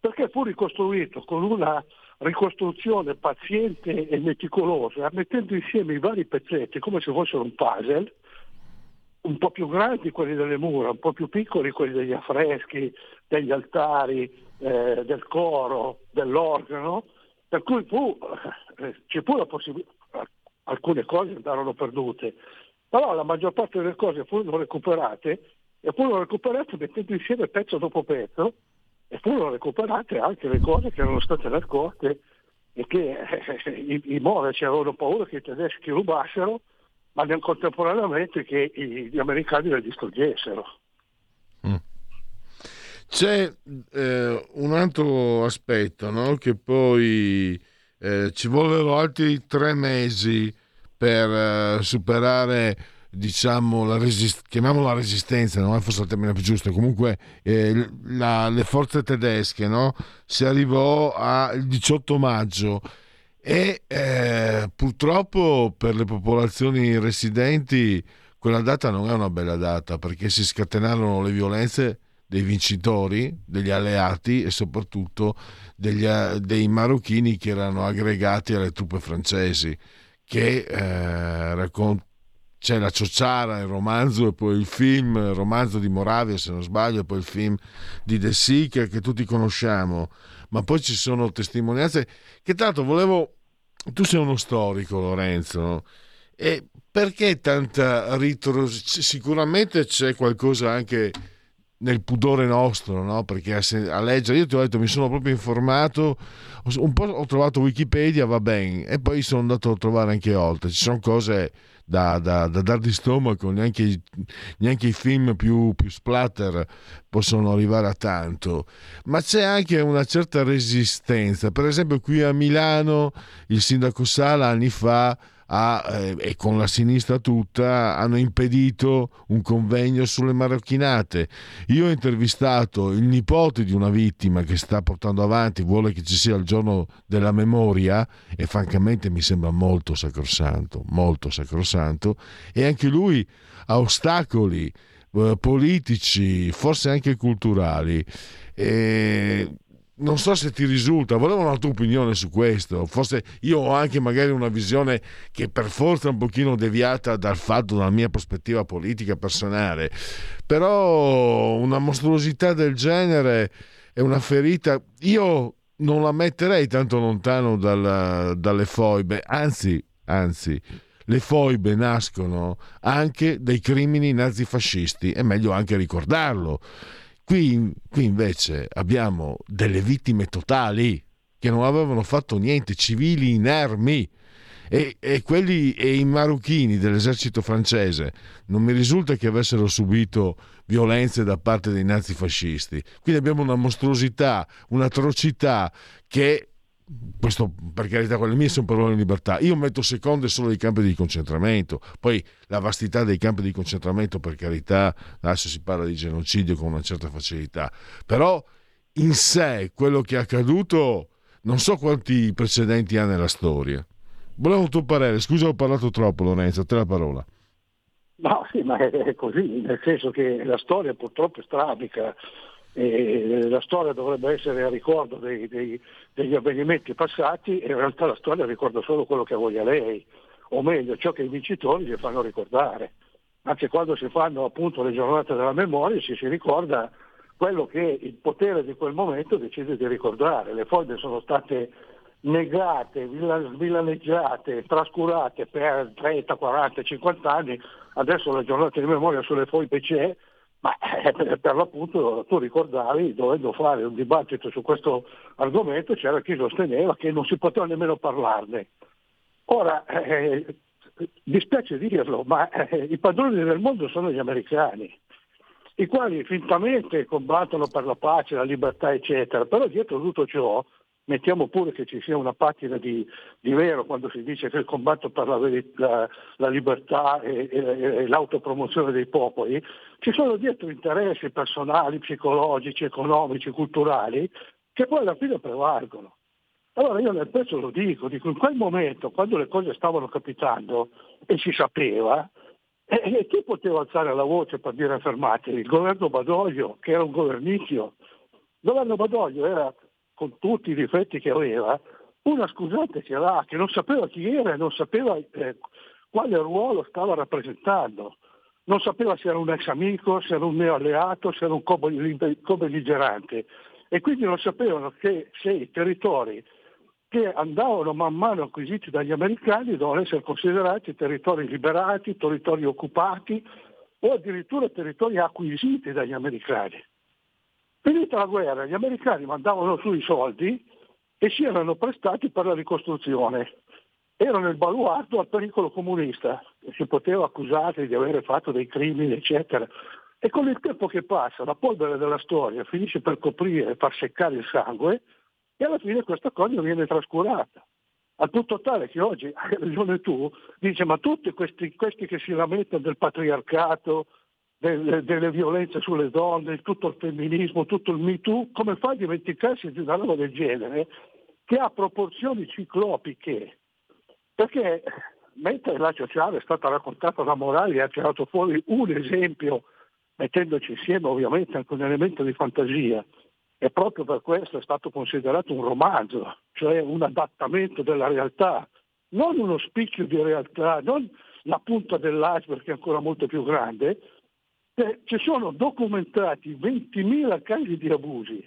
perché fu ricostruito con una ricostruzione paziente e meticolosa, mettendo insieme i vari pezzetti come se fossero un puzzle, un po' più grandi quelli delle mura, un po' più piccoli quelli degli affreschi, degli altari, eh, del coro, dell'organo, per cui fu, eh, ci fu la possibilità, alcune cose andarono perdute, però la maggior parte delle cose furono recuperate e furono recuperate mettendo insieme pezzo dopo pezzo e furono recuperate anche le cose che erano state nascoste e che eh, i, i monaci avevano paura che i tedeschi rubassero, ma contemporaneamente che gli americani le distruggessero. Mm. C'è eh, un altro aspetto no? che poi eh, ci vollero altri tre mesi per eh, superare diciamo, la resist- chiamiamola resistenza, non è forse il termine più giusto, comunque eh, la, le forze tedesche, no? si arrivò al 18 maggio e eh, purtroppo per le popolazioni residenti quella data non è una bella data perché si scatenarono le violenze dei vincitori, degli alleati e soprattutto degli, dei marocchini che erano aggregati alle truppe francesi che eh, raccontano c'è la Ciociara, il romanzo e poi il film, il romanzo di Moravia se non sbaglio, e poi il film di De Sica che tutti conosciamo, ma poi ci sono testimonianze che l'altro volevo, tu sei uno storico Lorenzo, no? e perché tanta ritro... Sicuramente c'è qualcosa anche nel pudore nostro, no? perché a, leggere, io ti ho detto, mi sono proprio informato, un po' ho trovato Wikipedia, va bene, e poi sono andato a trovare anche oltre, ci sono cose da, da, da dar di stomaco, neanche, neanche i film più, più, splatter possono arrivare a tanto, ma c'è anche una certa resistenza. Per esempio qui a Milano il sindaco Sala anni fa ha, eh, e con la sinistra tutta hanno impedito un convegno sulle marocchinate. Io ho intervistato il nipote di una vittima che sta portando avanti, vuole che ci sia il giorno della memoria e francamente mi sembra molto sacrosanto, molto sacrosanto e anche lui ha ostacoli eh, politici, forse anche culturali. E non so se ti risulta, volevo una tua opinione su questo. Forse io ho anche magari una visione che per forza è un pochino deviata dal fatto dalla mia prospettiva politica personale, però una mostruosità del genere è una ferita. Io non la metterei tanto lontano dalla, dalle foibe, anzi, anzi, le foibe nascono anche dai crimini nazifascisti, è meglio anche ricordarlo Qui, qui invece abbiamo delle vittime totali che non avevano fatto niente, civili inermi. E, e, quelli e i marocchini dell'esercito francese non mi risulta che avessero subito violenze da parte dei nazifascisti. Quindi abbiamo una mostruosità, un'atrocità che questo per carità, quelle mie sono parole di libertà. Io metto seconde solo i campi di concentramento, poi la vastità dei campi di concentramento, per carità, adesso si parla di genocidio con una certa facilità, però in sé quello che è accaduto non so quanti precedenti ha nella storia. Volevo un tuo parere, scusa ho parlato troppo Lorenzo, a te la parola. No, sì, ma è così, nel senso che la storia purtroppo è strabica, e la storia dovrebbe essere a ricordo dei, dei, degli avvenimenti passati e in realtà la storia ricorda solo quello che voglia lei, o meglio ciò che i vincitori gli fanno ricordare. Anche quando si fanno appunto le giornate della memoria ci si ricorda quello che il potere di quel momento decide di ricordare. Le foglie sono state negate, villaneggiate, trascurate per 30, 40, 50 anni, adesso la giornata di memoria sulle foglie c'è ma eh, per l'appunto tu ricordavi, dovendo fare un dibattito su questo argomento, c'era chi sosteneva che non si poteva nemmeno parlarne. Ora, eh, dispiace dirlo, ma eh, i padroni del mondo sono gli americani, i quali fintamente combattono per la pace, la libertà, eccetera, però dietro tutto ciò mettiamo pure che ci sia una patina di, di vero quando si dice che il combatto per la, la, la libertà e, e, e, l'autopromozione dei popoli, ci sono dietro interessi personali, psicologici, economici, culturali, che poi alla fine prevalgono. Allora io nel pezzo lo dico, dico in quel momento, quando le cose stavano capitando e si sapeva, e, e chi poteva alzare la voce per dire fermatevi? Il governo Badoglio, che era un governicchio. Il governo Badoglio era, con tutti i difetti che aveva, una scusante ce l'ha, che non sapeva chi era e non sapeva eh, quale ruolo stava rappresentando. Non sapeva se era un ex amico, se era un neo alleato, se era un co-belligerante. E quindi non sapevano che se i territori che andavano man mano acquisiti dagli americani devono essere considerati territori liberati, territori occupati o addirittura territori acquisiti dagli americani. Finita la guerra, gli americani mandavano su i soldi e si erano prestati per la ricostruzione. Erano il baluardo al pericolo comunista, si poteva accusare di aver fatto dei crimini, eccetera. E con il tempo che passa, la polvere della storia finisce per coprire e far seccare il sangue, e alla fine questa cosa viene trascurata. Al punto tale che oggi, hai ragione tu, dice ma tutti questi, questi che si lamentano del patriarcato, delle, delle, violenze sulle donne, tutto il femminismo, tutto il Me Too, come fa a dimenticarsi di una roba del genere che ha proporzioni ciclopiche? Perché mentre la sociale è stata raccontata da Morali e ha tirato fuori un esempio, mettendoci insieme ovviamente anche un elemento di fantasia, e proprio per questo è stato considerato un romanzo, cioè un adattamento della realtà, non uno spicchio di realtà, non la punta dell'iceberg che è ancora molto più grande. Eh, ci sono documentati 20.000 casi di abusi,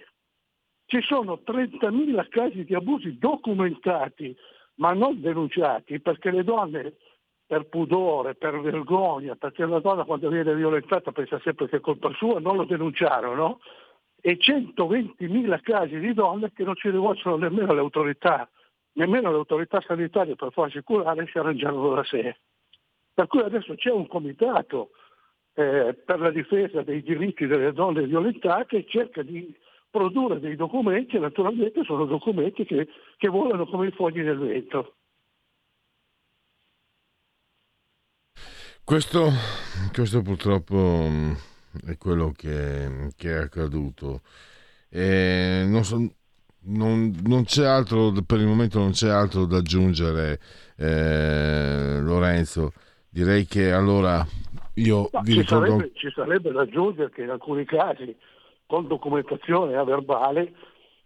ci sono 30.000 casi di abusi documentati ma non denunciati perché le donne per pudore, per vergogna, perché una donna quando viene violentata pensa sempre che è colpa sua, non lo denunciarono e 120.000 casi di donne che non ci rivolgono nemmeno le autorità, nemmeno le autorità sanitarie per farsi curare si arrangiano da sé. Per cui adesso c'è un comitato eh, per la difesa dei diritti delle donne violentate cerca di produrre dei documenti e naturalmente sono documenti che, che volano come i fogli del vento. Questo, questo purtroppo è quello che, che è accaduto. E non, so, non, non, c'è altro, per il momento non c'è altro da aggiungere, eh, Lorenzo. Direi che allora io no, vi ci ricordo... Sarebbe, ci sarebbe da aggiungere che in alcuni casi, con documentazione a verbale,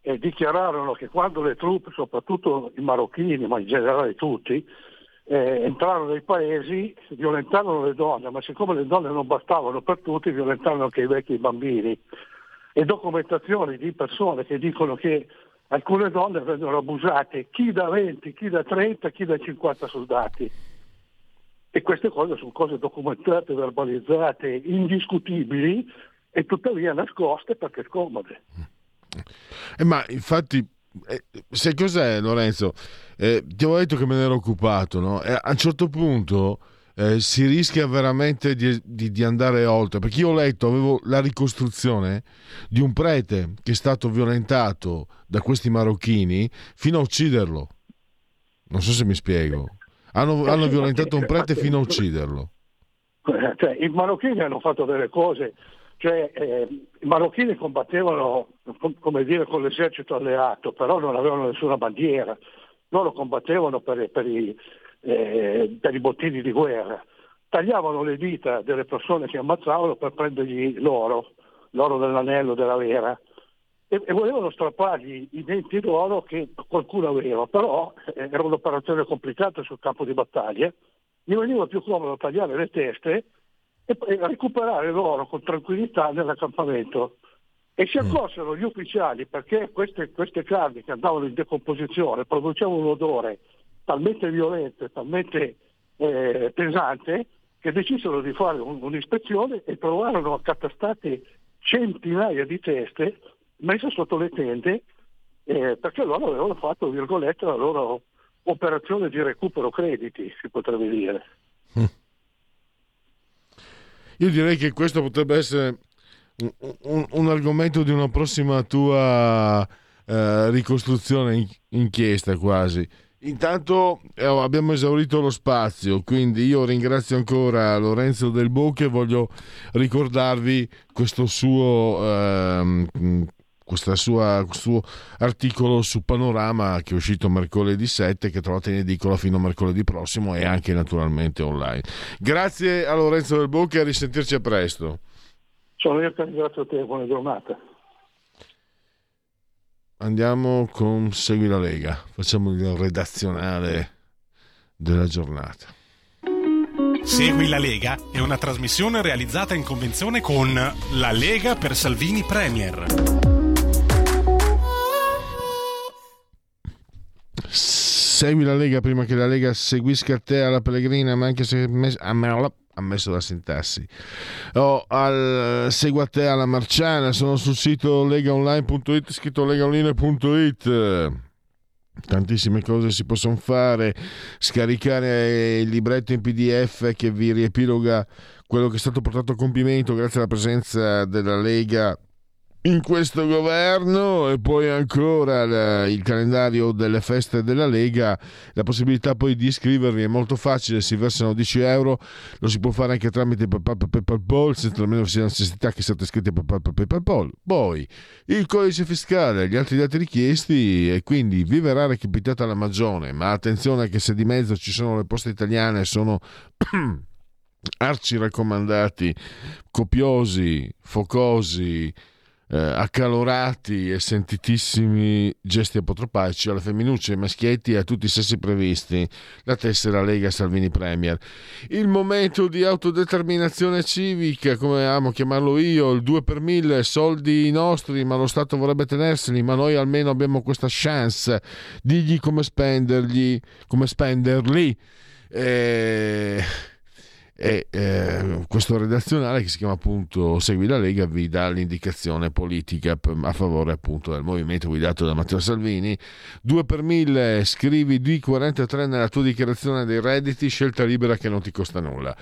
eh, dichiararono che quando le truppe, soprattutto i marocchini, ma in generale tutti, eh, entrarono nei paesi, violentarono le donne, ma siccome le donne non bastavano per tutti, violentarono anche i vecchi bambini. E documentazioni di persone che dicono che alcune donne vengono abusate, chi da 20, chi da 30, chi da 50 soldati. E queste cose sono cose documentate, verbalizzate, indiscutibili e tuttavia nascoste perché scomode. Eh, ma infatti eh, sai cos'è Lorenzo? Eh, ti avevo detto che me ne ero occupato, no? E a un certo punto eh, si rischia veramente di, di, di, andare oltre, perché io ho letto, avevo la ricostruzione di un prete che è stato violentato da questi marocchini fino a ucciderlo. Non so se mi spiego. Hanno, hanno violentato un prete fino a ucciderlo. Cioè, I marocchini hanno fatto delle cose cioè, eh, I marocchini combattevano come dire, con l'esercito alleato, però non avevano nessuna bandiera. Loro combattevano per, per, i, eh, per i bottini di guerra. Tagliavano le dita delle persone che ammazzavano per prendergli l'oro, l'oro dell'anello della vera. E, e volevano strappargli i denti d'oro che qualcuno aveva, però eh, era un'operazione complicata sul campo di battaglia. Gli veniva più comodo tagliare le teste e recuperare l'oro con tranquillità nell'accampamento. E si mm. accorsero gli ufficiali perché queste, queste carni che andavano in decomposizione producevano un odore talmente violento e talmente eh, pesante che decisero di fare un, un'ispezione e trovarono accatastate centinaia di teste messe sotto le tende eh, perché loro avevano fatto, virgolette, la loro operazione di recupero crediti, si potrebbe dire. Mm. Io direi che questo potrebbe essere un, un, un argomento di una prossima tua eh, ricostruzione, in, inchiesta quasi. Intanto eh, abbiamo esaurito lo spazio, quindi io ringrazio ancora Lorenzo Del Bocche e voglio ricordarvi questo suo, eh, questo suo articolo su Panorama che è uscito mercoledì 7 che trovate in edicola fino a mercoledì prossimo e anche naturalmente online. Grazie a Lorenzo del Bocca e a risentirci a presto. Sono io che ringrazio te, buona giornata. Andiamo con Segui la Lega, facciamo il redazionale della giornata. Segui la Lega è una trasmissione realizzata in convenzione con La Lega per Salvini Premier. Segui la Lega prima che la Lega seguisca te alla Pellegrina, ma anche se ammesso la sintassi. Oh, al, segua te alla Marciana, sono sul sito legaonline.it, scritto legaonline.it tantissime cose si possono fare, scaricare il libretto in PDF che vi riepiloga quello che è stato portato a compimento grazie alla presenza della Lega in questo governo e poi ancora la, il calendario delle feste della Lega, la possibilità poi di iscrivervi è molto facile, si versano 10 euro, lo si può fare anche tramite PayPal, senza almeno sia necessità che siate iscritti a PayPal. Poi il codice fiscale, gli altri dati richiesti e quindi vi verrà recapitata la magione, ma attenzione che se di mezzo ci sono le poste italiane sono arci raccomandati, copiosi, focosi, eh, accalorati e sentitissimi gesti apotropaici alle femminucce, ai maschietti e a tutti i sessi previsti. La tessera Lega Salvini Premier. Il momento di autodeterminazione civica, come amo chiamarlo io, il 2 per 1000, soldi nostri, ma lo Stato vorrebbe tenerseli, ma noi almeno abbiamo questa chance. Digli come spenderli, come spenderli. Eh e eh, questo redazionale che si chiama appunto Segui la Lega vi dà l'indicazione politica a favore appunto del movimento guidato da Matteo Salvini. 2 per 1000 scrivi D43 nella tua dichiarazione dei redditi scelta libera che non ti costa nulla.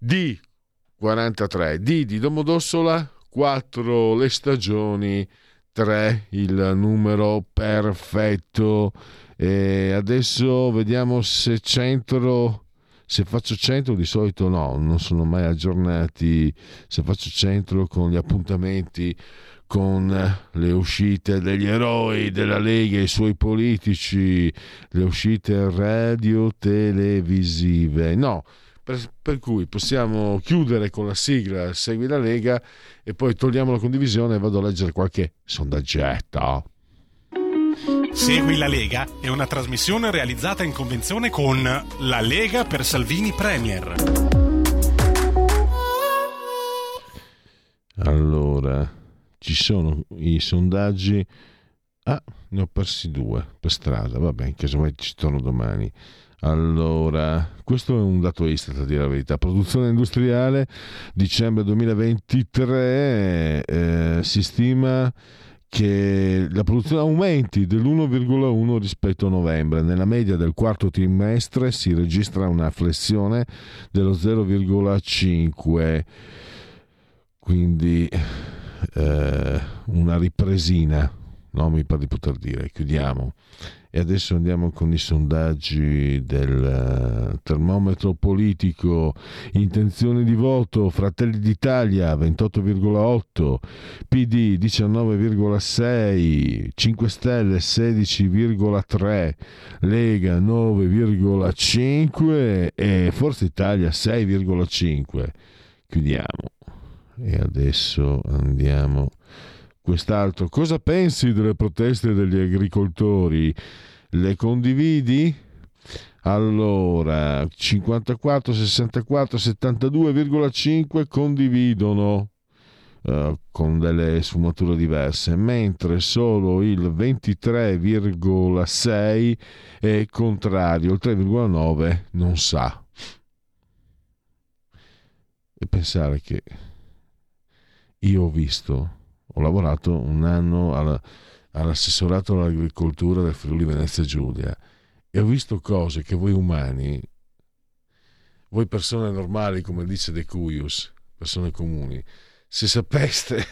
D43 D di Domodossola 4 le stagioni 3 il numero perfetto. E adesso vediamo se centro se faccio centro di solito no, non sono mai aggiornati, se faccio centro con gli appuntamenti con le uscite degli eroi della Lega e i suoi politici, le uscite radio-televisive. No, per, cui possiamo chiudere con la sigla Segui la Lega e poi togliamo la condivisione e vado a leggere qualche sondaggetto. Segui la Lega è una trasmissione realizzata in convenzione con La Lega per Salvini Premier. Allora, ci sono i sondaggi. Ah, ne ho persi due per strada. Vabbè, in caso mai ci torno domani. Allora, questo è un dato Istat a dire la verità. Produzione industriale, dicembre 2023, eh, si stima che la produzione aumenti dell'1,1 rispetto a novembre. Nella media del quarto trimestre si registra una flessione dello 0,5, quindi eh, una ripresina, no? mi pare di poter dire. Chiudiamo. E adesso andiamo con i sondaggi del eh, termometro politico. Intenzioni di voto: Fratelli d'Italia 28,8, PD 19,6, 5 Stelle 16,3, Lega 9,5 e Forza Italia 6,5. Chiudiamo. E adesso andiamo quest'altro. Cosa pensi delle proteste degli agricoltori? Le condividi? Allora, 54, 64, 72,5 condividono uh, con delle sfumature diverse, mentre solo il 23,6 è contrario, il 3,9 non sa. E pensare che io ho visto ho lavorato un anno alla, all'assessorato all'agricoltura del Friuli Venezia Giulia e ho visto cose che voi umani, voi persone normali, come dice De Cuius, persone comuni, se sapeste,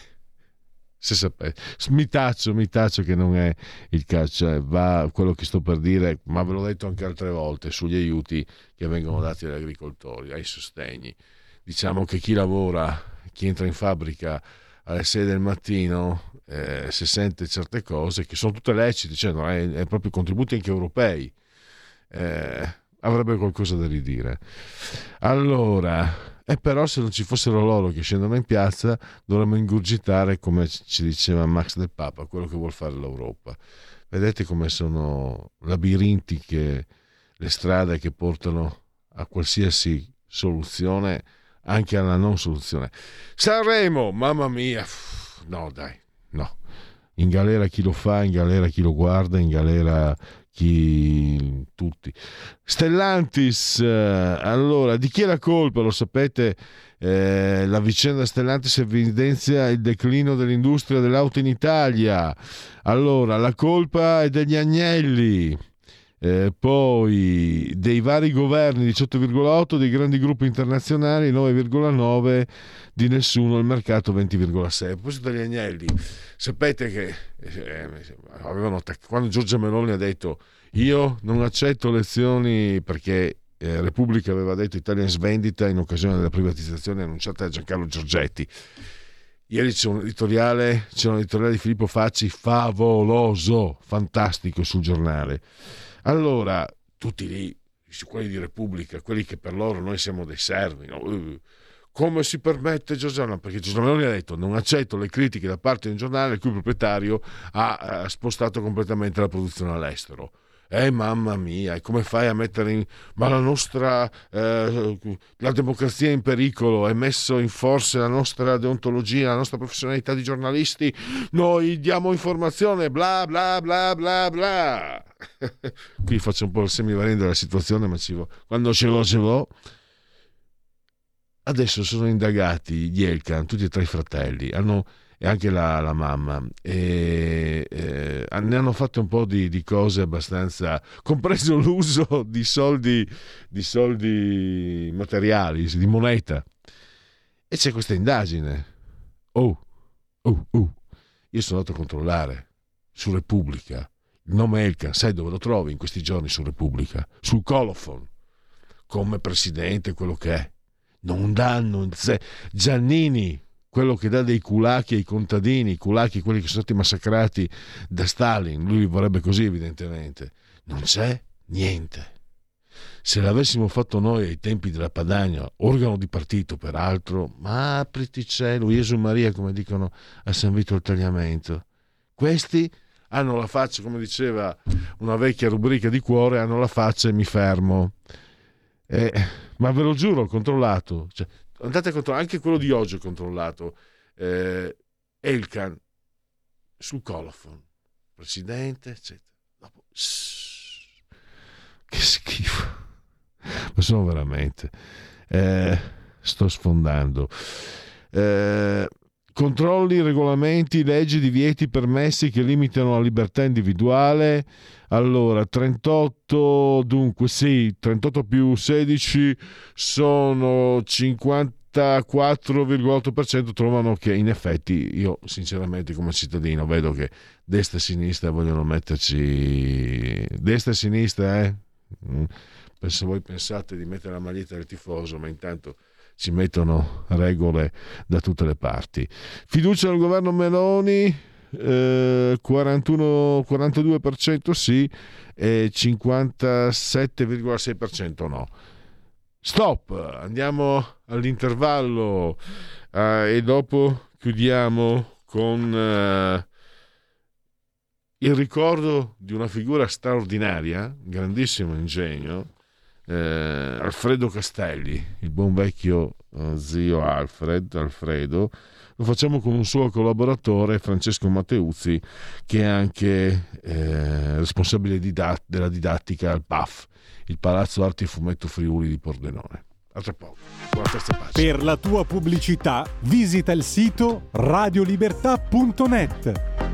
se sapeste, mi taccio, mi taccio che non è il calcio, va quello che sto per dire, ma ve l'ho detto anche altre volte sugli aiuti che vengono dati agli agricoltori, ai sostegni. Diciamo che chi lavora, chi entra in fabbrica, alle 6 del mattino eh, si sente certe cose che sono tutte lecite, cioè no, è, è, proprio contributi anche europei, eh, avrebbe qualcosa da ridire. Allora, e però se non ci fossero loro che scendono in piazza dovremmo ingurgitare, come ci diceva Max del Papa, quello che vuole fare l'Europa. Vedete come sono labirintiche le strade che portano a qualsiasi soluzione, anche alla non soluzione. Sanremo, mamma mia, no dai, no. In galera chi lo fa, in galera chi lo guarda, in galera chi tutti. Stellantis, eh, allora, di chi è la colpa? Lo sapete, eh, la vicenda Stellantis evidenzia il declino dell'industria dell'auto in Italia. Allora, la colpa è degli agnelli. Eh, poi dei vari governi 18,8 dei grandi gruppi internazionali 9,9 di nessuno il mercato 20,6 a proposito degli agnelli sapete che eh, avevano, quando Giorgia Meloni ha detto io non accetto lezioni perché eh, Repubblica aveva detto Italia in svendita in occasione della privatizzazione annunciata da Giancarlo Giorgetti Ieri c'è un editoriale, c'è un editoriale di Filippo Facci favoloso, fantastico sul giornale. Allora, tutti lì, quelli di Repubblica, quelli che per loro noi siamo dei servi, no? Uh, come si permette Giorgiano? Perché Giorgiano Meloni ha detto non accetto le critiche da parte di un giornale il cui proprietario ha spostato completamente la produzione all'estero. Eh mamma mia, e come fai a mettere in... Ma la nostra... Eh, la democrazia è in pericolo, è messo in forza la nostra deontologia, la nostra professionalità di giornalisti, noi diamo informazione, bla bla bla bla bla. Qui faccio un po' il semivarendo della situazione, ma ci vo... quando ce l'ho ce l'ho. Adesso sono indagati gli Elkan, tutti e tre i fratelli, hanno, e anche la, la mamma, e, e, ne hanno fatto un po' di, di, cose abbastanza, compreso l'uso di soldi, di soldi materiali, di moneta. E c'è questa indagine. Oh, oh, oh. Io sono andato a controllare su Repubblica. Il nome Elkan, sai dove lo trovi in questi giorni su Repubblica? Sul colophon, come presidente, quello che è non danno Giannini quello che dà dei culacchi ai contadini, i culacchi quelli che sono stati massacrati da Stalin, lui li vorrebbe così evidentemente. Non c'è niente. Se l'avessimo fatto noi ai tempi della Padania, organo di partito peraltro, ma apriti cielo, Gesù Maria, come dicono a San Vito il tagliamento. Questi hanno la faccia, come diceva una vecchia rubrica di cuore, hanno la faccia e mi fermo. Eh, ma ve lo giuro, ho controllato. Cioè, andate a controllare, anche quello di oggi ho controllato. Eh, Elkan sul colophon, presidente, eccetera. Dopo, che schifo. Ma sono veramente. Eh, sto sfondando. Eh, controlli, regolamenti, leggi, divieti, permessi che limitano la libertà individuale. Allora, 38, dunque sì, 38 più 16 sono 54,8% trovano che in effetti io sinceramente come cittadino vedo che destra e sinistra vogliono metterci destra e sinistra eh mm. se voi pensate di mettere la maglietta del tifoso ma intanto ci mettono regole da tutte le parti. Fiducia nel governo Meloni, eh, 41, 42% sì e 57,6% no. Stop, andiamo all'intervallo eh, e dopo chiudiamo con eh, il ricordo di una figura straordinaria, grandissimo ingegno, eh, Alfredo Castelli, il buon vecchio eh, zio Alfred, Alfredo, lo facciamo con un suo collaboratore, Francesco Matteuzzi, che è anche eh, responsabile didat- della didattica al PAF, il Palazzo Arti e Fumetto Friuli di Pordenone. A tra poco, Per la tua pubblicità visita il sito radiolibertà.net.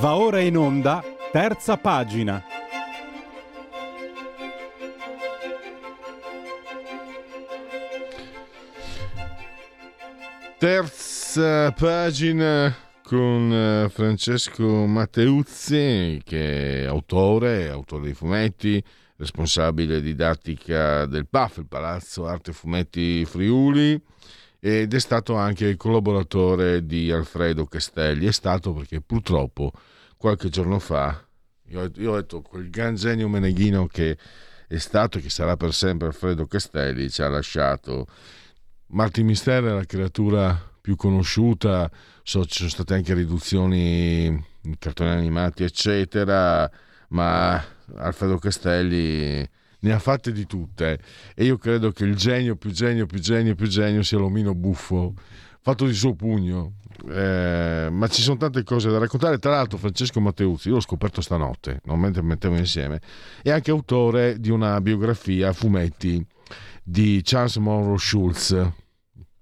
Va ora in onda, terza pagina. Terza pagina con eh, Francesco Matteuzzi, che è autore, autore di fumetti, responsabile didattica del PAF, il Palazzo Arte Fumetti Friuli, ed è stato anche collaboratore di Alfredo Castelli. È stato perché purtroppo qualche giorno fa, io, io ho detto quel gran genio meneghino che è stato e che sarà per sempre Alfredo Castelli, ci ha lasciato. Martin Mister è la creatura più conosciuta, so, ci sono state anche riduzioni in cartoni animati, eccetera, ma Alfredo Castelli ne ha fatte di tutte. E io credo che il genio più genio più genio più genio sia l'omino buffo fatto di suo pugno. Eh, ma ci sono tante cose da raccontare. Tra l'altro Francesco Matteuzzi io l'ho scoperto stanotte non mentre mettevo insieme è anche autore di una biografia a fumetti di Charles Monroe Schulz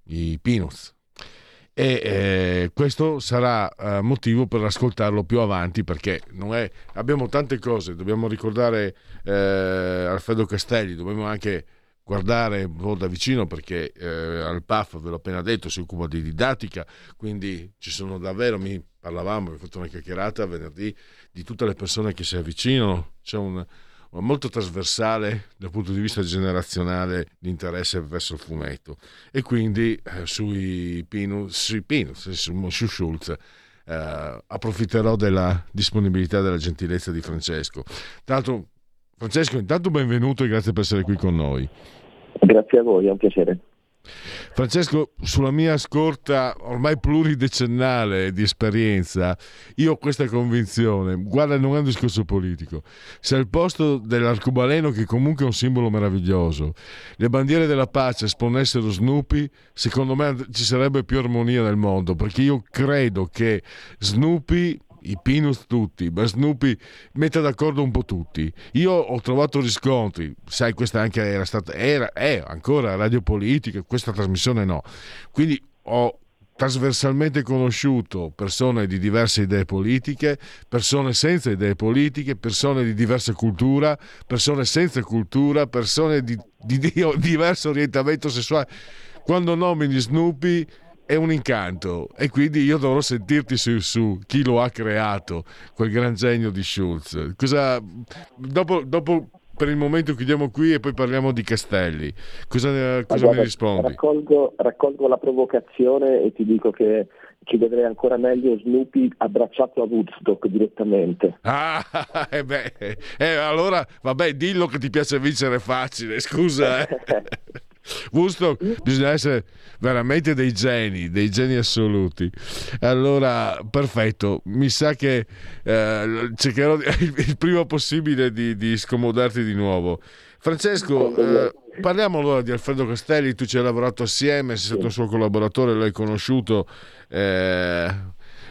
i Peanuts e eh, questo sarà eh, motivo per ascoltarlo più avanti perché è, abbiamo tante cose, dobbiamo ricordare eh, Alfredo Castelli, dobbiamo anche guardare un po' da vicino perché eh, al PAF, ve l'ho appena detto, si occupa di didattica, quindi ci sono davvero, mi parlavamo, abbiamo fatto una chiacchierata venerdì di tutte le persone che si avvicinano, c'è un, molto trasversale dal punto di vista generazionale di interesse verso il fumetto e quindi eh, sui Pinus, sui Pinus su, su Schulz eh, approfitterò della disponibilità e della gentilezza di Francesco. Tra l'altro Francesco intanto benvenuto e grazie per essere qui con noi. Grazie a voi, è un piacere. Francesco, sulla mia scorta ormai pluridecennale di esperienza, io ho questa convinzione, guarda non è un discorso politico, se al posto dell'arcobaleno che comunque è un simbolo meraviglioso, le bandiere della pace esponessero Snoopy, secondo me ci sarebbe più armonia nel mondo, perché io credo che Snoopy i Peanuts tutti, ma Snoopy mette d'accordo un po' tutti. Io ho trovato riscontri, sai, questa anche era stata, era, è ancora radio politica, questa trasmissione no. Quindi ho trasversalmente conosciuto persone di diverse idee politiche, persone senza idee politiche, persone di diversa cultura, persone senza cultura, persone di, di, di diverso orientamento sessuale. Quando nomini Snoopy è un incanto e quindi io dovrò sentirti su, su chi lo ha creato, quel gran genio di Schulz. Cosa, dopo, dopo per il momento chiudiamo qui e poi parliamo di Castelli. Cosa, cosa allora, mi rispondi? Raccolgo, raccolgo, la provocazione e ti dico che ci vedrei ancora meglio Snoopy abbracciato a Woodstock direttamente. Ah, eh beh, eh, allora vabbè, dillo che ti piace vincere facile, scusa. Eh. Woodstock bisogna essere veramente dei geni, dei geni assoluti. Allora, perfetto, mi sa che eh, cercherò il, il, prima possibile di, di, scomodarti di nuovo. Francesco, eh, parliamo allora di Alfredo Castelli, tu ci hai lavorato assieme, sei stato un suo collaboratore, l'hai conosciuto, eh,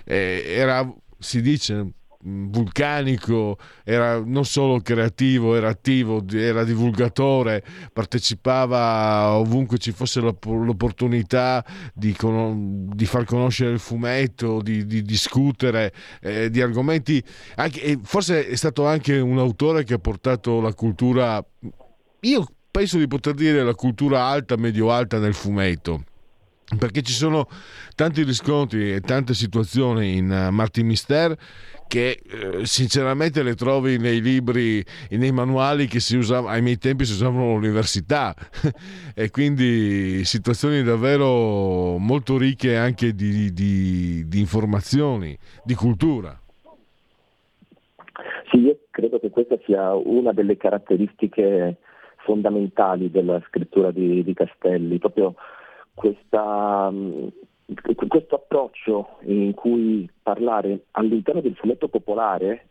era, si dice, vulcanico, era non solo creativo, era attivo, era divulgatore, partecipava ovunque ci fosse l'opportunità di, di far conoscere il fumetto, di, di discutere eh, di argomenti. Anche, forse è stato anche un autore che ha portato la cultura, io penso di poter dire la cultura alta, medio-alta nel fumetto perché ci sono tanti riscontri e tante situazioni in uh, Martin Mister che eh, sinceramente le trovi nei libri e nei manuali che si usavano ai miei tempi si usavano all'università e quindi situazioni davvero molto ricche anche di, di, di informazioni, di cultura. Sì, io credo che questa sia una delle caratteristiche fondamentali della scrittura di, di Castelli, proprio questa, questo approccio in cui parlare all'interno del fumetto popolare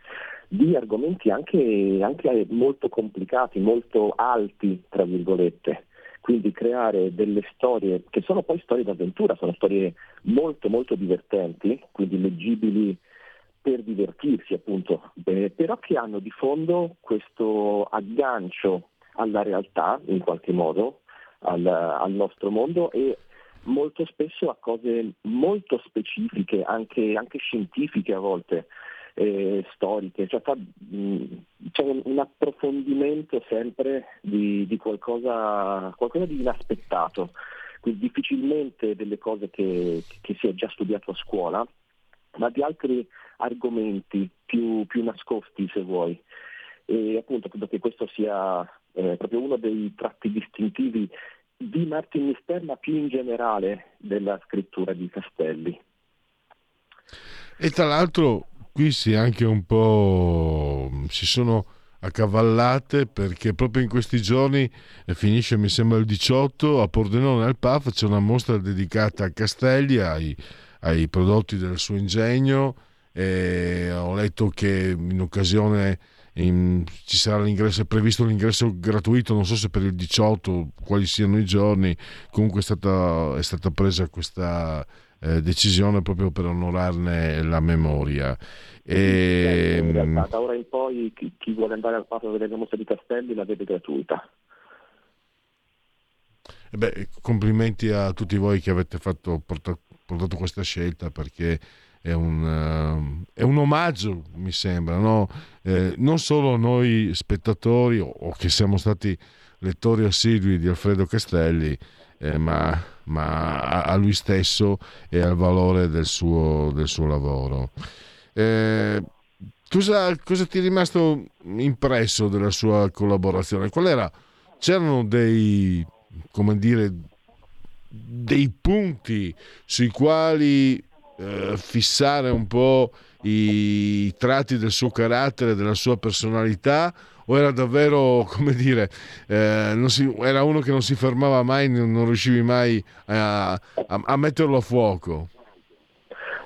di argomenti anche, anche molto complicati, molto alti, tra virgolette. Quindi creare delle storie che sono poi storie d'avventura, sono storie molto molto divertenti, quindi leggibili per divertirsi appunto, eh, però che hanno di fondo questo aggancio alla realtà in qualche modo, al, al nostro mondo e molto spesso a cose molto specifiche, anche, anche scientifiche a volte. eh, storiche, cioè, fa, mh, c'è un, un, approfondimento sempre di, di qualcosa, qualcosa, di inaspettato, quindi difficilmente delle cose che, che, si è già studiato a scuola, ma di altri argomenti più, più nascosti se vuoi. E appunto credo che questo sia eh, proprio uno dei tratti distintivi di Martin Mister, ma più in generale della scrittura di Castelli. E tra l'altro qui si è anche un po' si sono accavallate perché proprio in questi giorni eh, finisce mi sembra il 18 a Pordenone al PAF c'è una mostra dedicata a Castelli ai, ai prodotti del suo ingegno e ho letto che in occasione in, ci sarà l'ingresso, è previsto l'ingresso gratuito, non so se per il 18, quali siano i giorni, comunque è stata, è stata presa questa eh, decisione proprio per onorarne la memoria. E, in realtà, da ora in poi chi, chi vuole andare al Parco delle Mostre di Castelli la vede gratuita. E beh, complimenti a tutti voi che avete fatto, portato, portato questa scelta perché è un, uh, è un, omaggio, mi sembra, no? eh, non solo noi spettatori o, o, che siamo stati lettori assidui di Alfredo Castelli, eh, ma, ma a, a, lui stesso e al valore del suo, del suo lavoro. Eh, cosa, cosa, ti è rimasto impresso della sua collaborazione? Qual era? C'erano dei, come dire, dei punti sui quali eh, fissare un po' i, tratti del suo carattere, della sua personalità o era davvero, come dire, eh, si, era uno che non si fermava mai, non, non riuscivi mai a, a, a, metterlo a fuoco?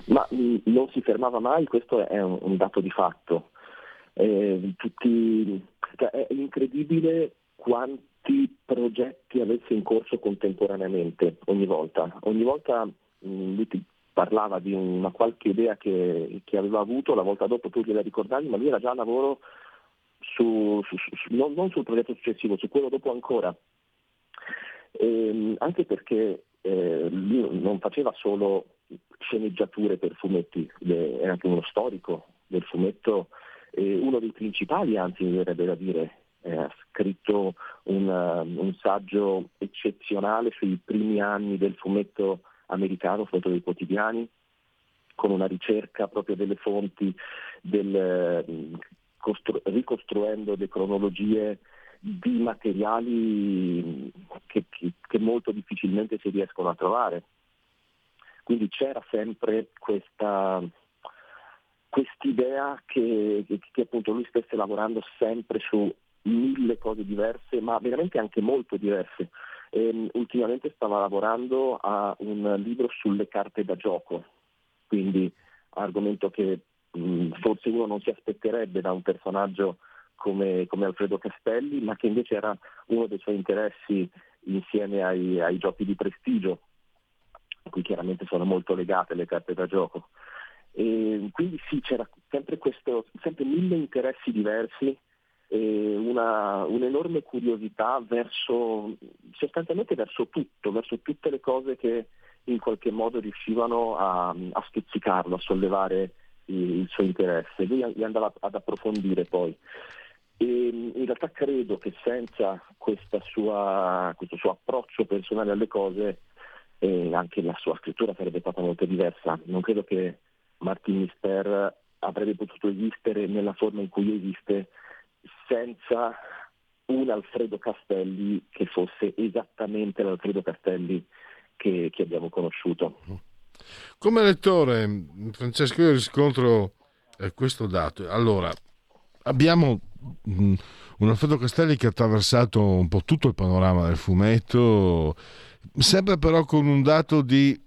Ma mm, non si fermava mai, questo è un, un dato di fatto. Eh, tutti, cioè, è incredibile quanti progetti avesse in corso contemporaneamente ogni volta. Ogni volta mh, mm, lui ti parlava di una qualche idea che, che, aveva avuto, la volta dopo tu gliela ricordavi, ma lui era già a lavoro su, su, su, non, non, sul progetto successivo, su quello dopo ancora. E, ehm, anche perché eh, lui non faceva solo sceneggiature per fumetti, era anche uno storico del fumetto, eh, uno dei principali anzi mi verrebbe da dire, eh, ha scritto un, un, saggio eccezionale sui primi anni del fumetto americano, fumetto dei quotidiani, con una ricerca proprio delle fonti del, costru- ricostruendo le cronologie di materiali che, che, che, molto difficilmente si riescono a trovare. Quindi c'era sempre questa idea che, che, appunto lui stesse lavorando sempre su mille cose diverse, ma veramente anche molto diverse. E, ehm, ultimamente stava lavorando a un libro sulle carte da gioco, quindi argomento che Mm, forse uno non si aspetterebbe da un personaggio come, come, Alfredo Castelli, ma che invece era uno dei suoi interessi insieme ai, ai giochi di prestigio, a cui chiaramente sono molto legate le carte da gioco. E quindi sì, c'era sempre, questo, sempre mille interessi diversi una, un'enorme curiosità verso, sostanzialmente verso tutto, verso tutte le cose che in qualche modo riuscivano a, a stuzzicarlo, a sollevare il suo interesse, lui andava ad approfondire poi. E in realtà credo che senza sua, questo suo approccio personale alle cose eh, anche la sua scrittura sarebbe stata molto diversa. Non credo che Martin Mister avrebbe potuto esistere nella forma in cui esiste senza un Alfredo Castelli che fosse esattamente l'Alfredo Castelli che, che abbiamo conosciuto. Come lettore, Francesco, io riscontro eh, questo dato. Allora, abbiamo mm, un Alfredo Castelli che ha attraversato un po' tutto il panorama del fumetto, sempre però con un dato di,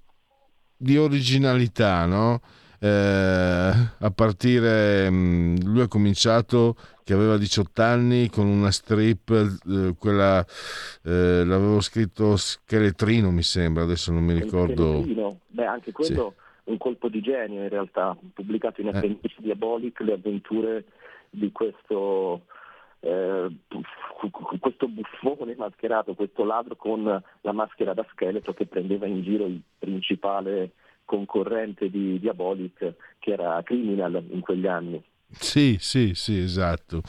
di originalità, no? Eh, a partire, mm, lui ha cominciato che aveva 18 anni con una strip, eh, quella eh, l'avevo scritto Scheletrino mi sembra, adesso non mi ricordo. Beh, anche quello sì. un colpo di genio in realtà, pubblicato in Appendice eh. Diabolic, le avventure di questo, eh, questo buffone mascherato, questo ladro con la maschera da scheletro che prendeva in giro il principale concorrente di Diabolic che era Criminal in quegli anni. Sì, sì, sì, esatto.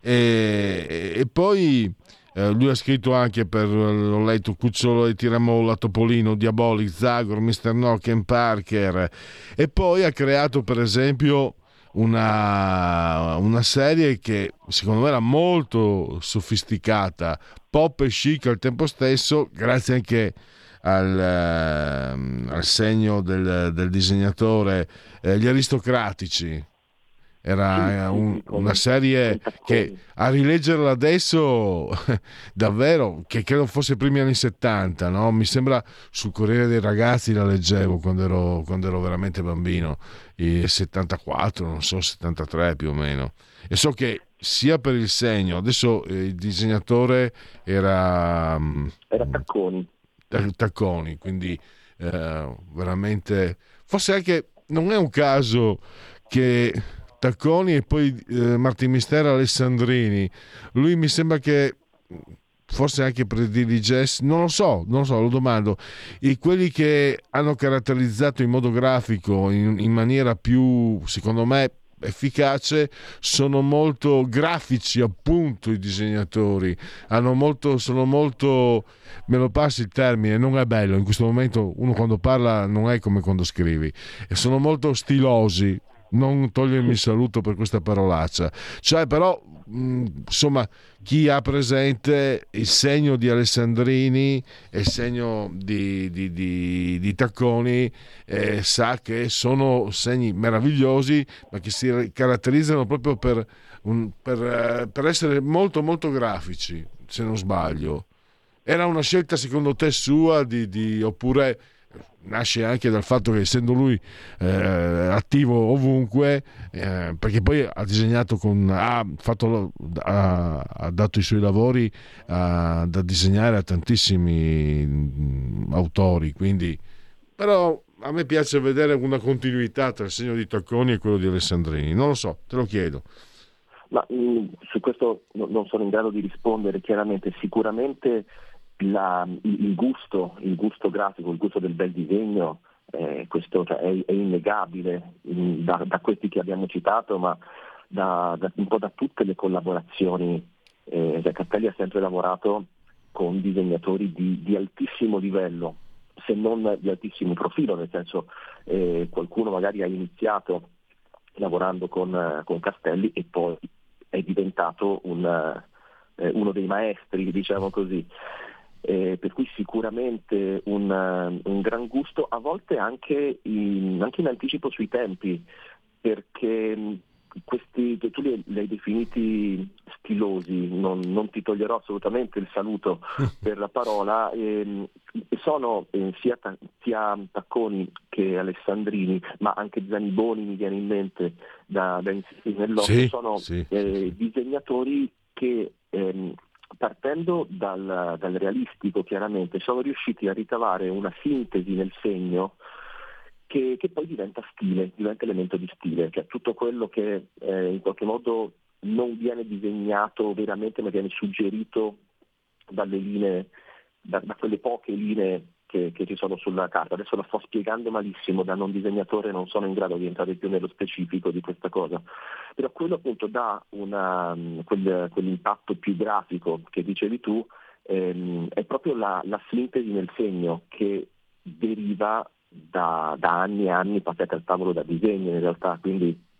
E, e poi eh, lui ha scritto anche per, l'ho letto, Cucciolo e Tiramolla, Topolino, Diabolic, Zagor, Mr. Nocken, Parker. E poi ha creato per esempio una, una, serie che secondo me era molto sofisticata, pop e chic al tempo stesso, grazie anche al, eh, al segno del, del disegnatore, eh, gli aristocratici. Era sì, un, una serie che a rileggerla adesso davvero, che credo fosse i primi anni 70, no? mi sembra sul Corriere dei Ragazzi la leggevo quando ero, quando ero veramente bambino, il 74, non so, 73 più o meno. E so che sia per il segno, adesso eh, il disegnatore era... Mm, era Tacconi. Tacconi, quindi eh, veramente... Forse anche non è un caso che Tacconi e poi eh, Martin Mistera Alessandrini. Lui mi sembra che forse anche prediligesse, non lo so, non lo so, lo domando, e quelli che hanno caratterizzato in modo grafico in, in maniera più, secondo me, efficace sono molto grafici appunto i disegnatori. Hanno molto, sono molto me lo passi il termine non è bello in questo momento uno quando parla non è come quando scrivi e sono molto stilosi non togliermi il saluto per questa parolaccia. Cioè, però, mh, insomma, chi ha presente il segno di Alessandrini e il segno di, di, di, di Tacconi eh, sa che sono segni meravigliosi, ma che si caratterizzano proprio per, un, per, eh, per essere molto, molto grafici, se non sbaglio. Era una scelta secondo te sua di, di, oppure nasce anche dal fatto che essendo lui eh, attivo ovunque eh, perché poi ha disegnato con ha, fatto, ha, ha dato i suoi lavori a, da disegnare a tantissimi mm, autori quindi però a me piace vedere una continuità tra il segno di Tacconi e quello di Alessandrini. Non lo so, te lo chiedo. Ma mh, mm, su questo non sono in grado di rispondere chiaramente. Sicuramente la, il, gusto, il, gusto, grafico, il gusto del bel disegno, eh, questo cioè, è, è, innegabile in, da, da, questi che abbiamo citato, ma da, da, un po' da tutte le collaborazioni. Eh, cioè ha sempre lavorato con disegnatori di, di, altissimo livello, se non di altissimo profilo, nel senso eh, qualcuno magari ha iniziato lavorando con, con Castelli e poi è diventato un, eh, uno dei maestri, diciamo così eh, per cui sicuramente un, un, gran gusto, a volte anche in, anche in anticipo sui tempi, perché questi, tu li, li, hai definiti stilosi, non, non, ti toglierò assolutamente il saluto per la parola, eh, sono eh, sia, sia, Tacconi che Alessandrini, ma anche Zaniboni mi viene in mente da, da nell'occhio, sì, sono sì, eh, sì. disegnatori che ehm, partendo dal, dal, realistico chiaramente, sono riusciti a ricavare una sintesi nel segno che, che poi diventa stile, diventa elemento di stile, cioè tutto quello che eh, in qualche modo non viene disegnato veramente ma viene suggerito dalle linee, da, da quelle poche linee che, che, ci sono sulla carta. Adesso la sto spiegando malissimo, da non disegnatore non sono in grado di entrare più nello specifico di questa cosa, però quello appunto dà una, quel, quell'impatto più grafico che dicevi tu, ehm, è proprio la, la, sintesi nel segno che deriva da, da anni e anni passati al tavolo da disegno in realtà, quindi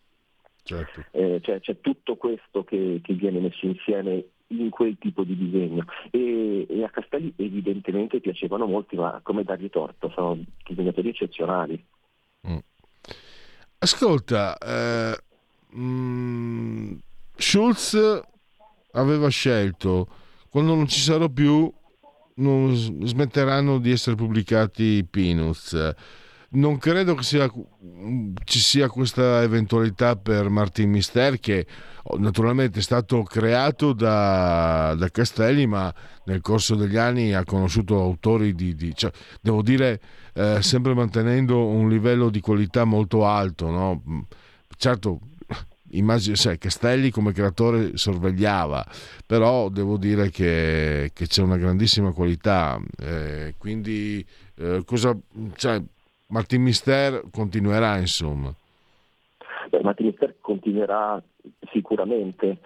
Certo. Eh, cioè, c'è tutto questo che, che, viene messo insieme in quel tipo di disegno. E, e, a Castelli evidentemente piacevano molti ma come dargli torto sono disegnatori eccezionali. Mm. ascolta eh, mm, Schulz aveva scelto quando non ci sarò più non smetteranno di essere pubblicati i Peanuts non credo che sia, ci sia questa eventualità per Martin Mister che oh, naturalmente è stato creato da, da Castelli ma nel corso degli anni ha conosciuto autori di, di cioè, devo dire eh, sempre mantenendo un livello di qualità molto alto no? certo immagino, cioè, Castelli come creatore sorvegliava, però devo dire che, che c'è una grandissima qualità, eh, quindi eh, cosa, cioè, Martin Mister continuerà, insomma. Beh, Martin Mister continuerà sicuramente.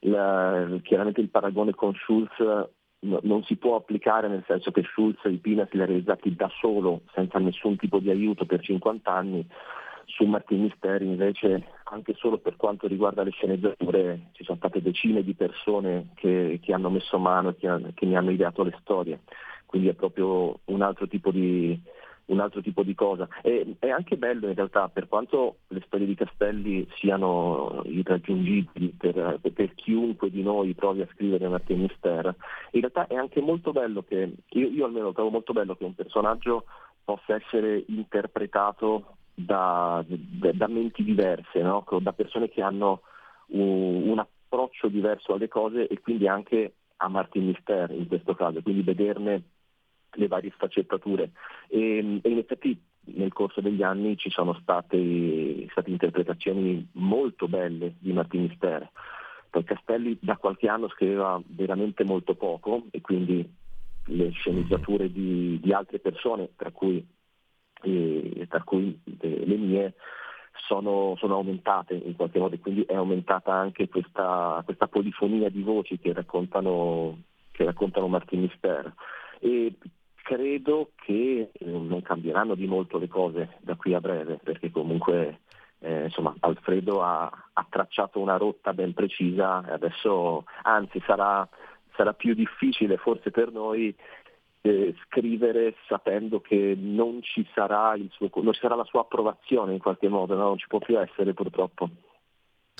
La, chiaramente il paragone con Schulz no, non si può applicare nel senso che Schulz i Pinas li ha realizzati da solo, senza nessun tipo di aiuto per 50 anni. Su Martin Misteri invece, anche solo per quanto riguarda le sceneggiature, ci sono state decine di persone che, che hanno messo mano e che, che mi hanno ideato le storie. Quindi è proprio un altro tipo di, un altro tipo di cosa. E, è anche bello in realtà, per quanto le storie di Castelli siano irraggiungibili per, per chiunque di noi provi a scrivere Martin Mister, in realtà è anche molto bello che, io, io almeno trovo molto bello che un personaggio possa essere interpretato da, da, da menti diverse, no? da persone che hanno un, un approccio diverso alle cose e quindi anche a Martin Mister in questo caso, quindi vederne le varie sfaccettature e, e in effetti nel corso degli anni ci sono state, state interpretazioni molto belle di Martin Mister. Poi Castelli da qualche anno scriveva veramente molto poco e quindi le sceneggiature di, di altre persone, tra cui, eh, tra cui le, le mie, sono, sono, aumentate in qualche modo e quindi è aumentata anche questa, questa polifonia di voci che raccontano, che raccontano Martin Mister. E credo che eh, non cambieranno di molto le cose da qui a breve, perché comunque eh, insomma, Alfredo ha, ha, tracciato una rotta ben precisa e adesso anzi sarà, sarà più difficile forse per noi eh, scrivere sapendo che non ci, sarà suo, non ci, sarà la sua approvazione in qualche modo, no? non ci può più essere purtroppo.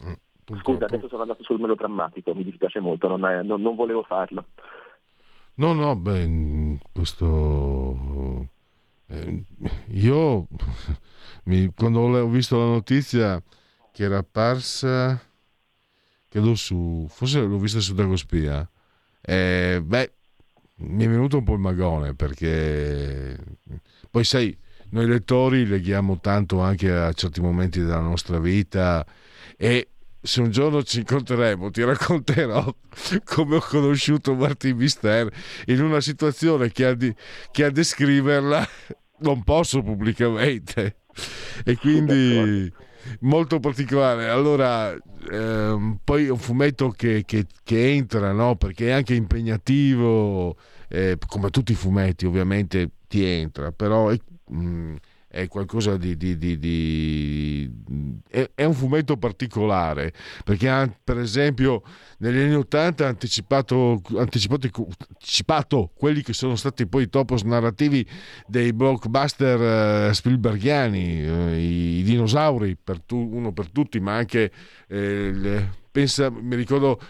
Mm, Scusa, adesso sono andato sul melodrammatico, mi dispiace molto, non, è, non, non volevo farlo. No, no, beh, questo... Eh, io mi, quando ho visto la notizia che era apparsa, credo su, forse l'ho vista su Dagospia, eh, beh, mi è venuto un po' il magone perché poi sai, noi lettori leghiamo tanto anche a certi momenti della nostra vita e se un giorno ci incontreremo ti racconterò come ho conosciuto Martin Mister in una situazione che a, di, che a descriverla non posso pubblicamente. E quindi molto particolare. Allora ehm, poi è un fumetto che, che, che entra no? perché è anche impegnativo eh, come tutti i fumetti ovviamente ti entra però è, mh, mm, è qualcosa di, di, di, di è, è, un fumetto particolare perché ha, per esempio negli anni 80 ha anticipato, anticipato, anticipato, quelli che sono stati poi i topos narrativi dei blockbuster eh, Spielbergiani eh, i, i, dinosauri per tu, uno per tutti ma anche eh, le, pensa, mi ricordo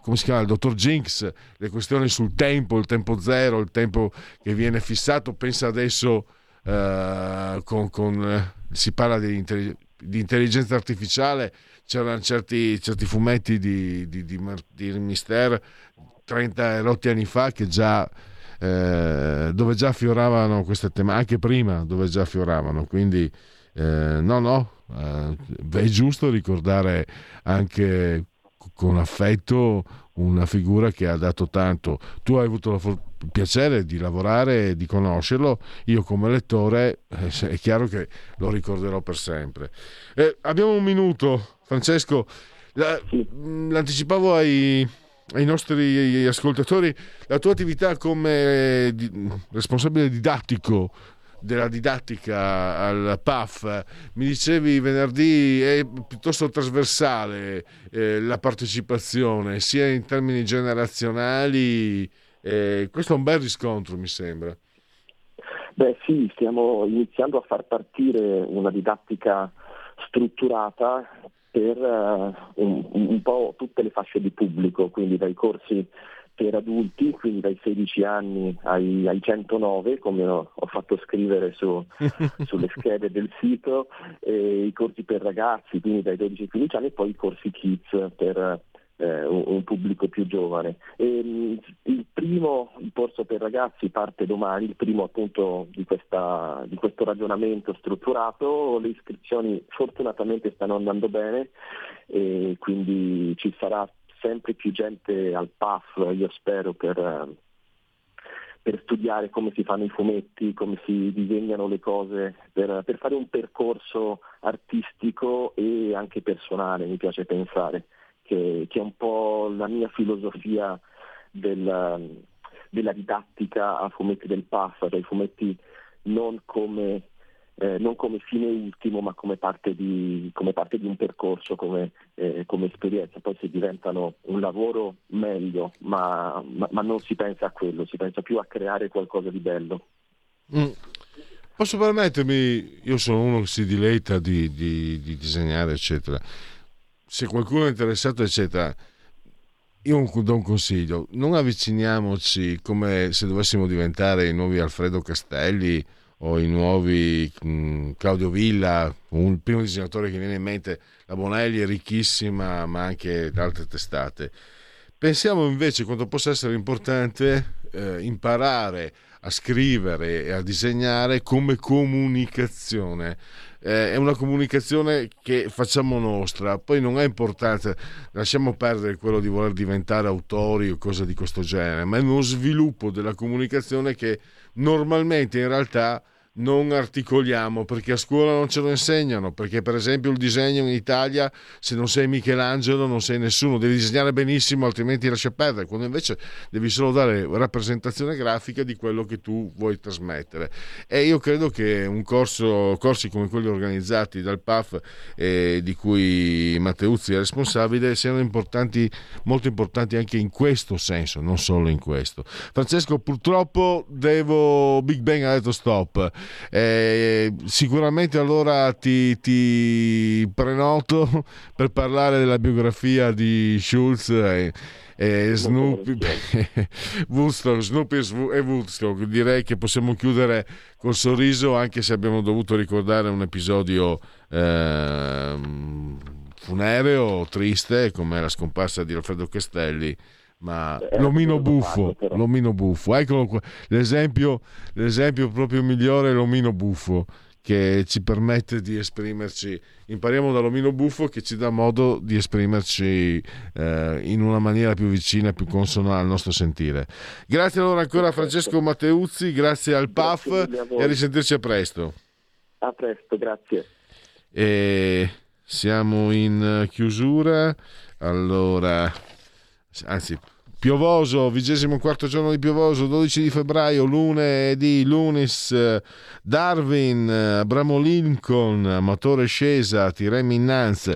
come si chiama il dottor Jinx le questioni sul tempo il tempo zero il tempo che viene fissato pensa adesso eh, con, con, eh, si parla di, intellig- di, intelligenza artificiale, c'erano certi, certi fumetti di, di, di, di Mister 30 rotti anni fa che già, eh, dove già affioravano queste tematiche, anche prima dove già affioravano, quindi eh, no, no, eh, è giusto ricordare anche con affetto una figura che ha dato tanto. Tu hai avuto il piacere di lavorare e di conoscerlo, io come lettore eh, è chiaro che lo ricorderò per sempre. Eh, abbiamo un minuto, Francesco, la, l'anticipavo ai, ai nostri ascoltatori, la tua attività come di, responsabile didattico della didattica al PAF, mi dicevi venerdì è piuttosto trasversale eh, la partecipazione, sia in termini generazionali, eh, questo è un bel riscontro mi sembra. Beh sì, stiamo iniziando a far partire una didattica strutturata per uh, un, un, po' tutte le fasce di pubblico, quindi dai corsi per adulti, quindi dai 16 anni ai, ai 109, come ho, ho fatto scrivere su, sulle schede del sito, i corsi per ragazzi, quindi dai 12 ai 15 anni, e poi i corsi kids per eh, un, pubblico più giovane. E, mm, il primo il corso per ragazzi parte domani, il primo appunto di, questa, di questo ragionamento strutturato, le iscrizioni fortunatamente stanno andando bene e quindi ci sarà sempre più gente al PAF, io spero, per, per studiare come si fanno i fumetti, come si disegnano le cose, per, per, fare un percorso artistico e anche personale, mi piace pensare, che, che è un po' la mia filosofia del, della didattica a fumetti del PAF, cioè i fumetti non come eh, non come fine ultimo ma come parte di, come parte di un percorso, come, eh, come, esperienza. Poi se diventano un lavoro meglio, ma, ma, ma, non si pensa a quello, si pensa più a creare qualcosa di bello. Mm. Posso permettermi, io sono uno che si diletta di, di, di disegnare, eccetera. Se qualcuno è interessato, eccetera, io do un consiglio, non avviciniamoci come se dovessimo diventare i nuovi Alfredo Castelli o i nuovi Claudio Villa, un primo disegnatore che viene in mente, la Bonelli è ricchissima, ma anche altre testate. Pensiamo invece quanto possa essere importante eh, imparare a scrivere e a disegnare come comunicazione. Eh, è una comunicazione che facciamo nostra, poi non è importante, lasciamo perdere quello di voler diventare autori o cose di questo genere, ma è uno sviluppo della comunicazione che normalmente in realtà non articoliamo perché a scuola non ce lo insegnano, perché per esempio il disegno in Italia se non sei Michelangelo non sei nessuno, devi disegnare benissimo altrimenti lascia perdere, quando invece devi solo dare rappresentazione grafica di quello che tu vuoi trasmettere. E io credo che un corso, corsi come quelli organizzati dal PAF eh, di cui Matteuzzi è responsabile siano importanti, molto importanti anche in questo senso, non solo in questo. Francesco, purtroppo devo Big Bang ha detto stop. Eh, sicuramente allora ti, ti, prenoto per parlare della biografia di Schulz. E, e Snoopy, Woodstock, Snoopy e Woodstock. Direi che possiamo chiudere col sorriso, anche se abbiamo dovuto ricordare un episodio eh, funereo, triste, come la scomparsa di Alfredo Castelli ma eh, l'omino buffo, l'omino buffo, eccolo qua. L'esempio, l'esempio proprio migliore è l'omino buffo che ci permette di esprimerci. Impariamo dall'omino buffo che ci dà modo di esprimerci eh, in una maniera più vicina, più consona al nostro sentire. Grazie allora ancora a Francesco Matteuzzi, grazie al PAF grazie e a risentirci a presto. A presto, grazie. E siamo in chiusura. Allora, anzi, Piovoso, vigesimo quarto giorno di Piovoso, 12 di febbraio, lunedì, Lunis, Darwin, Abramo Lincoln, Amatore Scesa, Tiremi Innanz.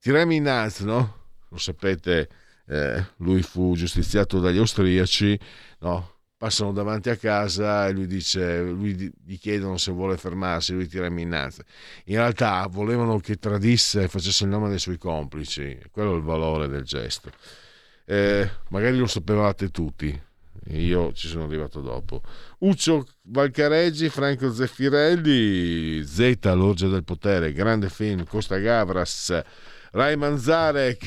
Tiremi Innanz, no? Lo sapete, eh, lui fu giustiziato dagli austriaci, no? Passano davanti a casa e lui dice, lui gli chiedono se vuole fermarsi, lui tira innanzi. In realtà volevano che tradisse e facesse il nome dei suoi complici, quello è il valore del gesto eh, magari lo sapevate tutti, io ci sono arrivato dopo. Uccio Valcareggi, Franco Zeffirelli, Z, l'orgia del potere, grande film, Costa Gavras, Rai Manzarek,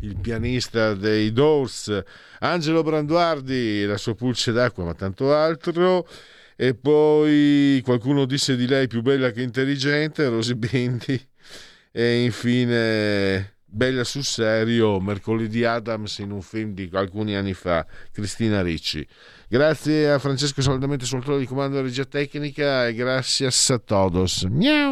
il pianista dei Doors, Angelo Branduardi, la sua pulce d'acqua, ma tanto altro. E poi qualcuno disse di lei più bella che intelligente, Rosy Bindi. E infine Bella sul serio, mercoledì Adams in un film di alcuni anni fa, Cristina Ricci. Grazie a Francesco Saldamente sul di comando della regia tecnica e grazie a todos. Miau!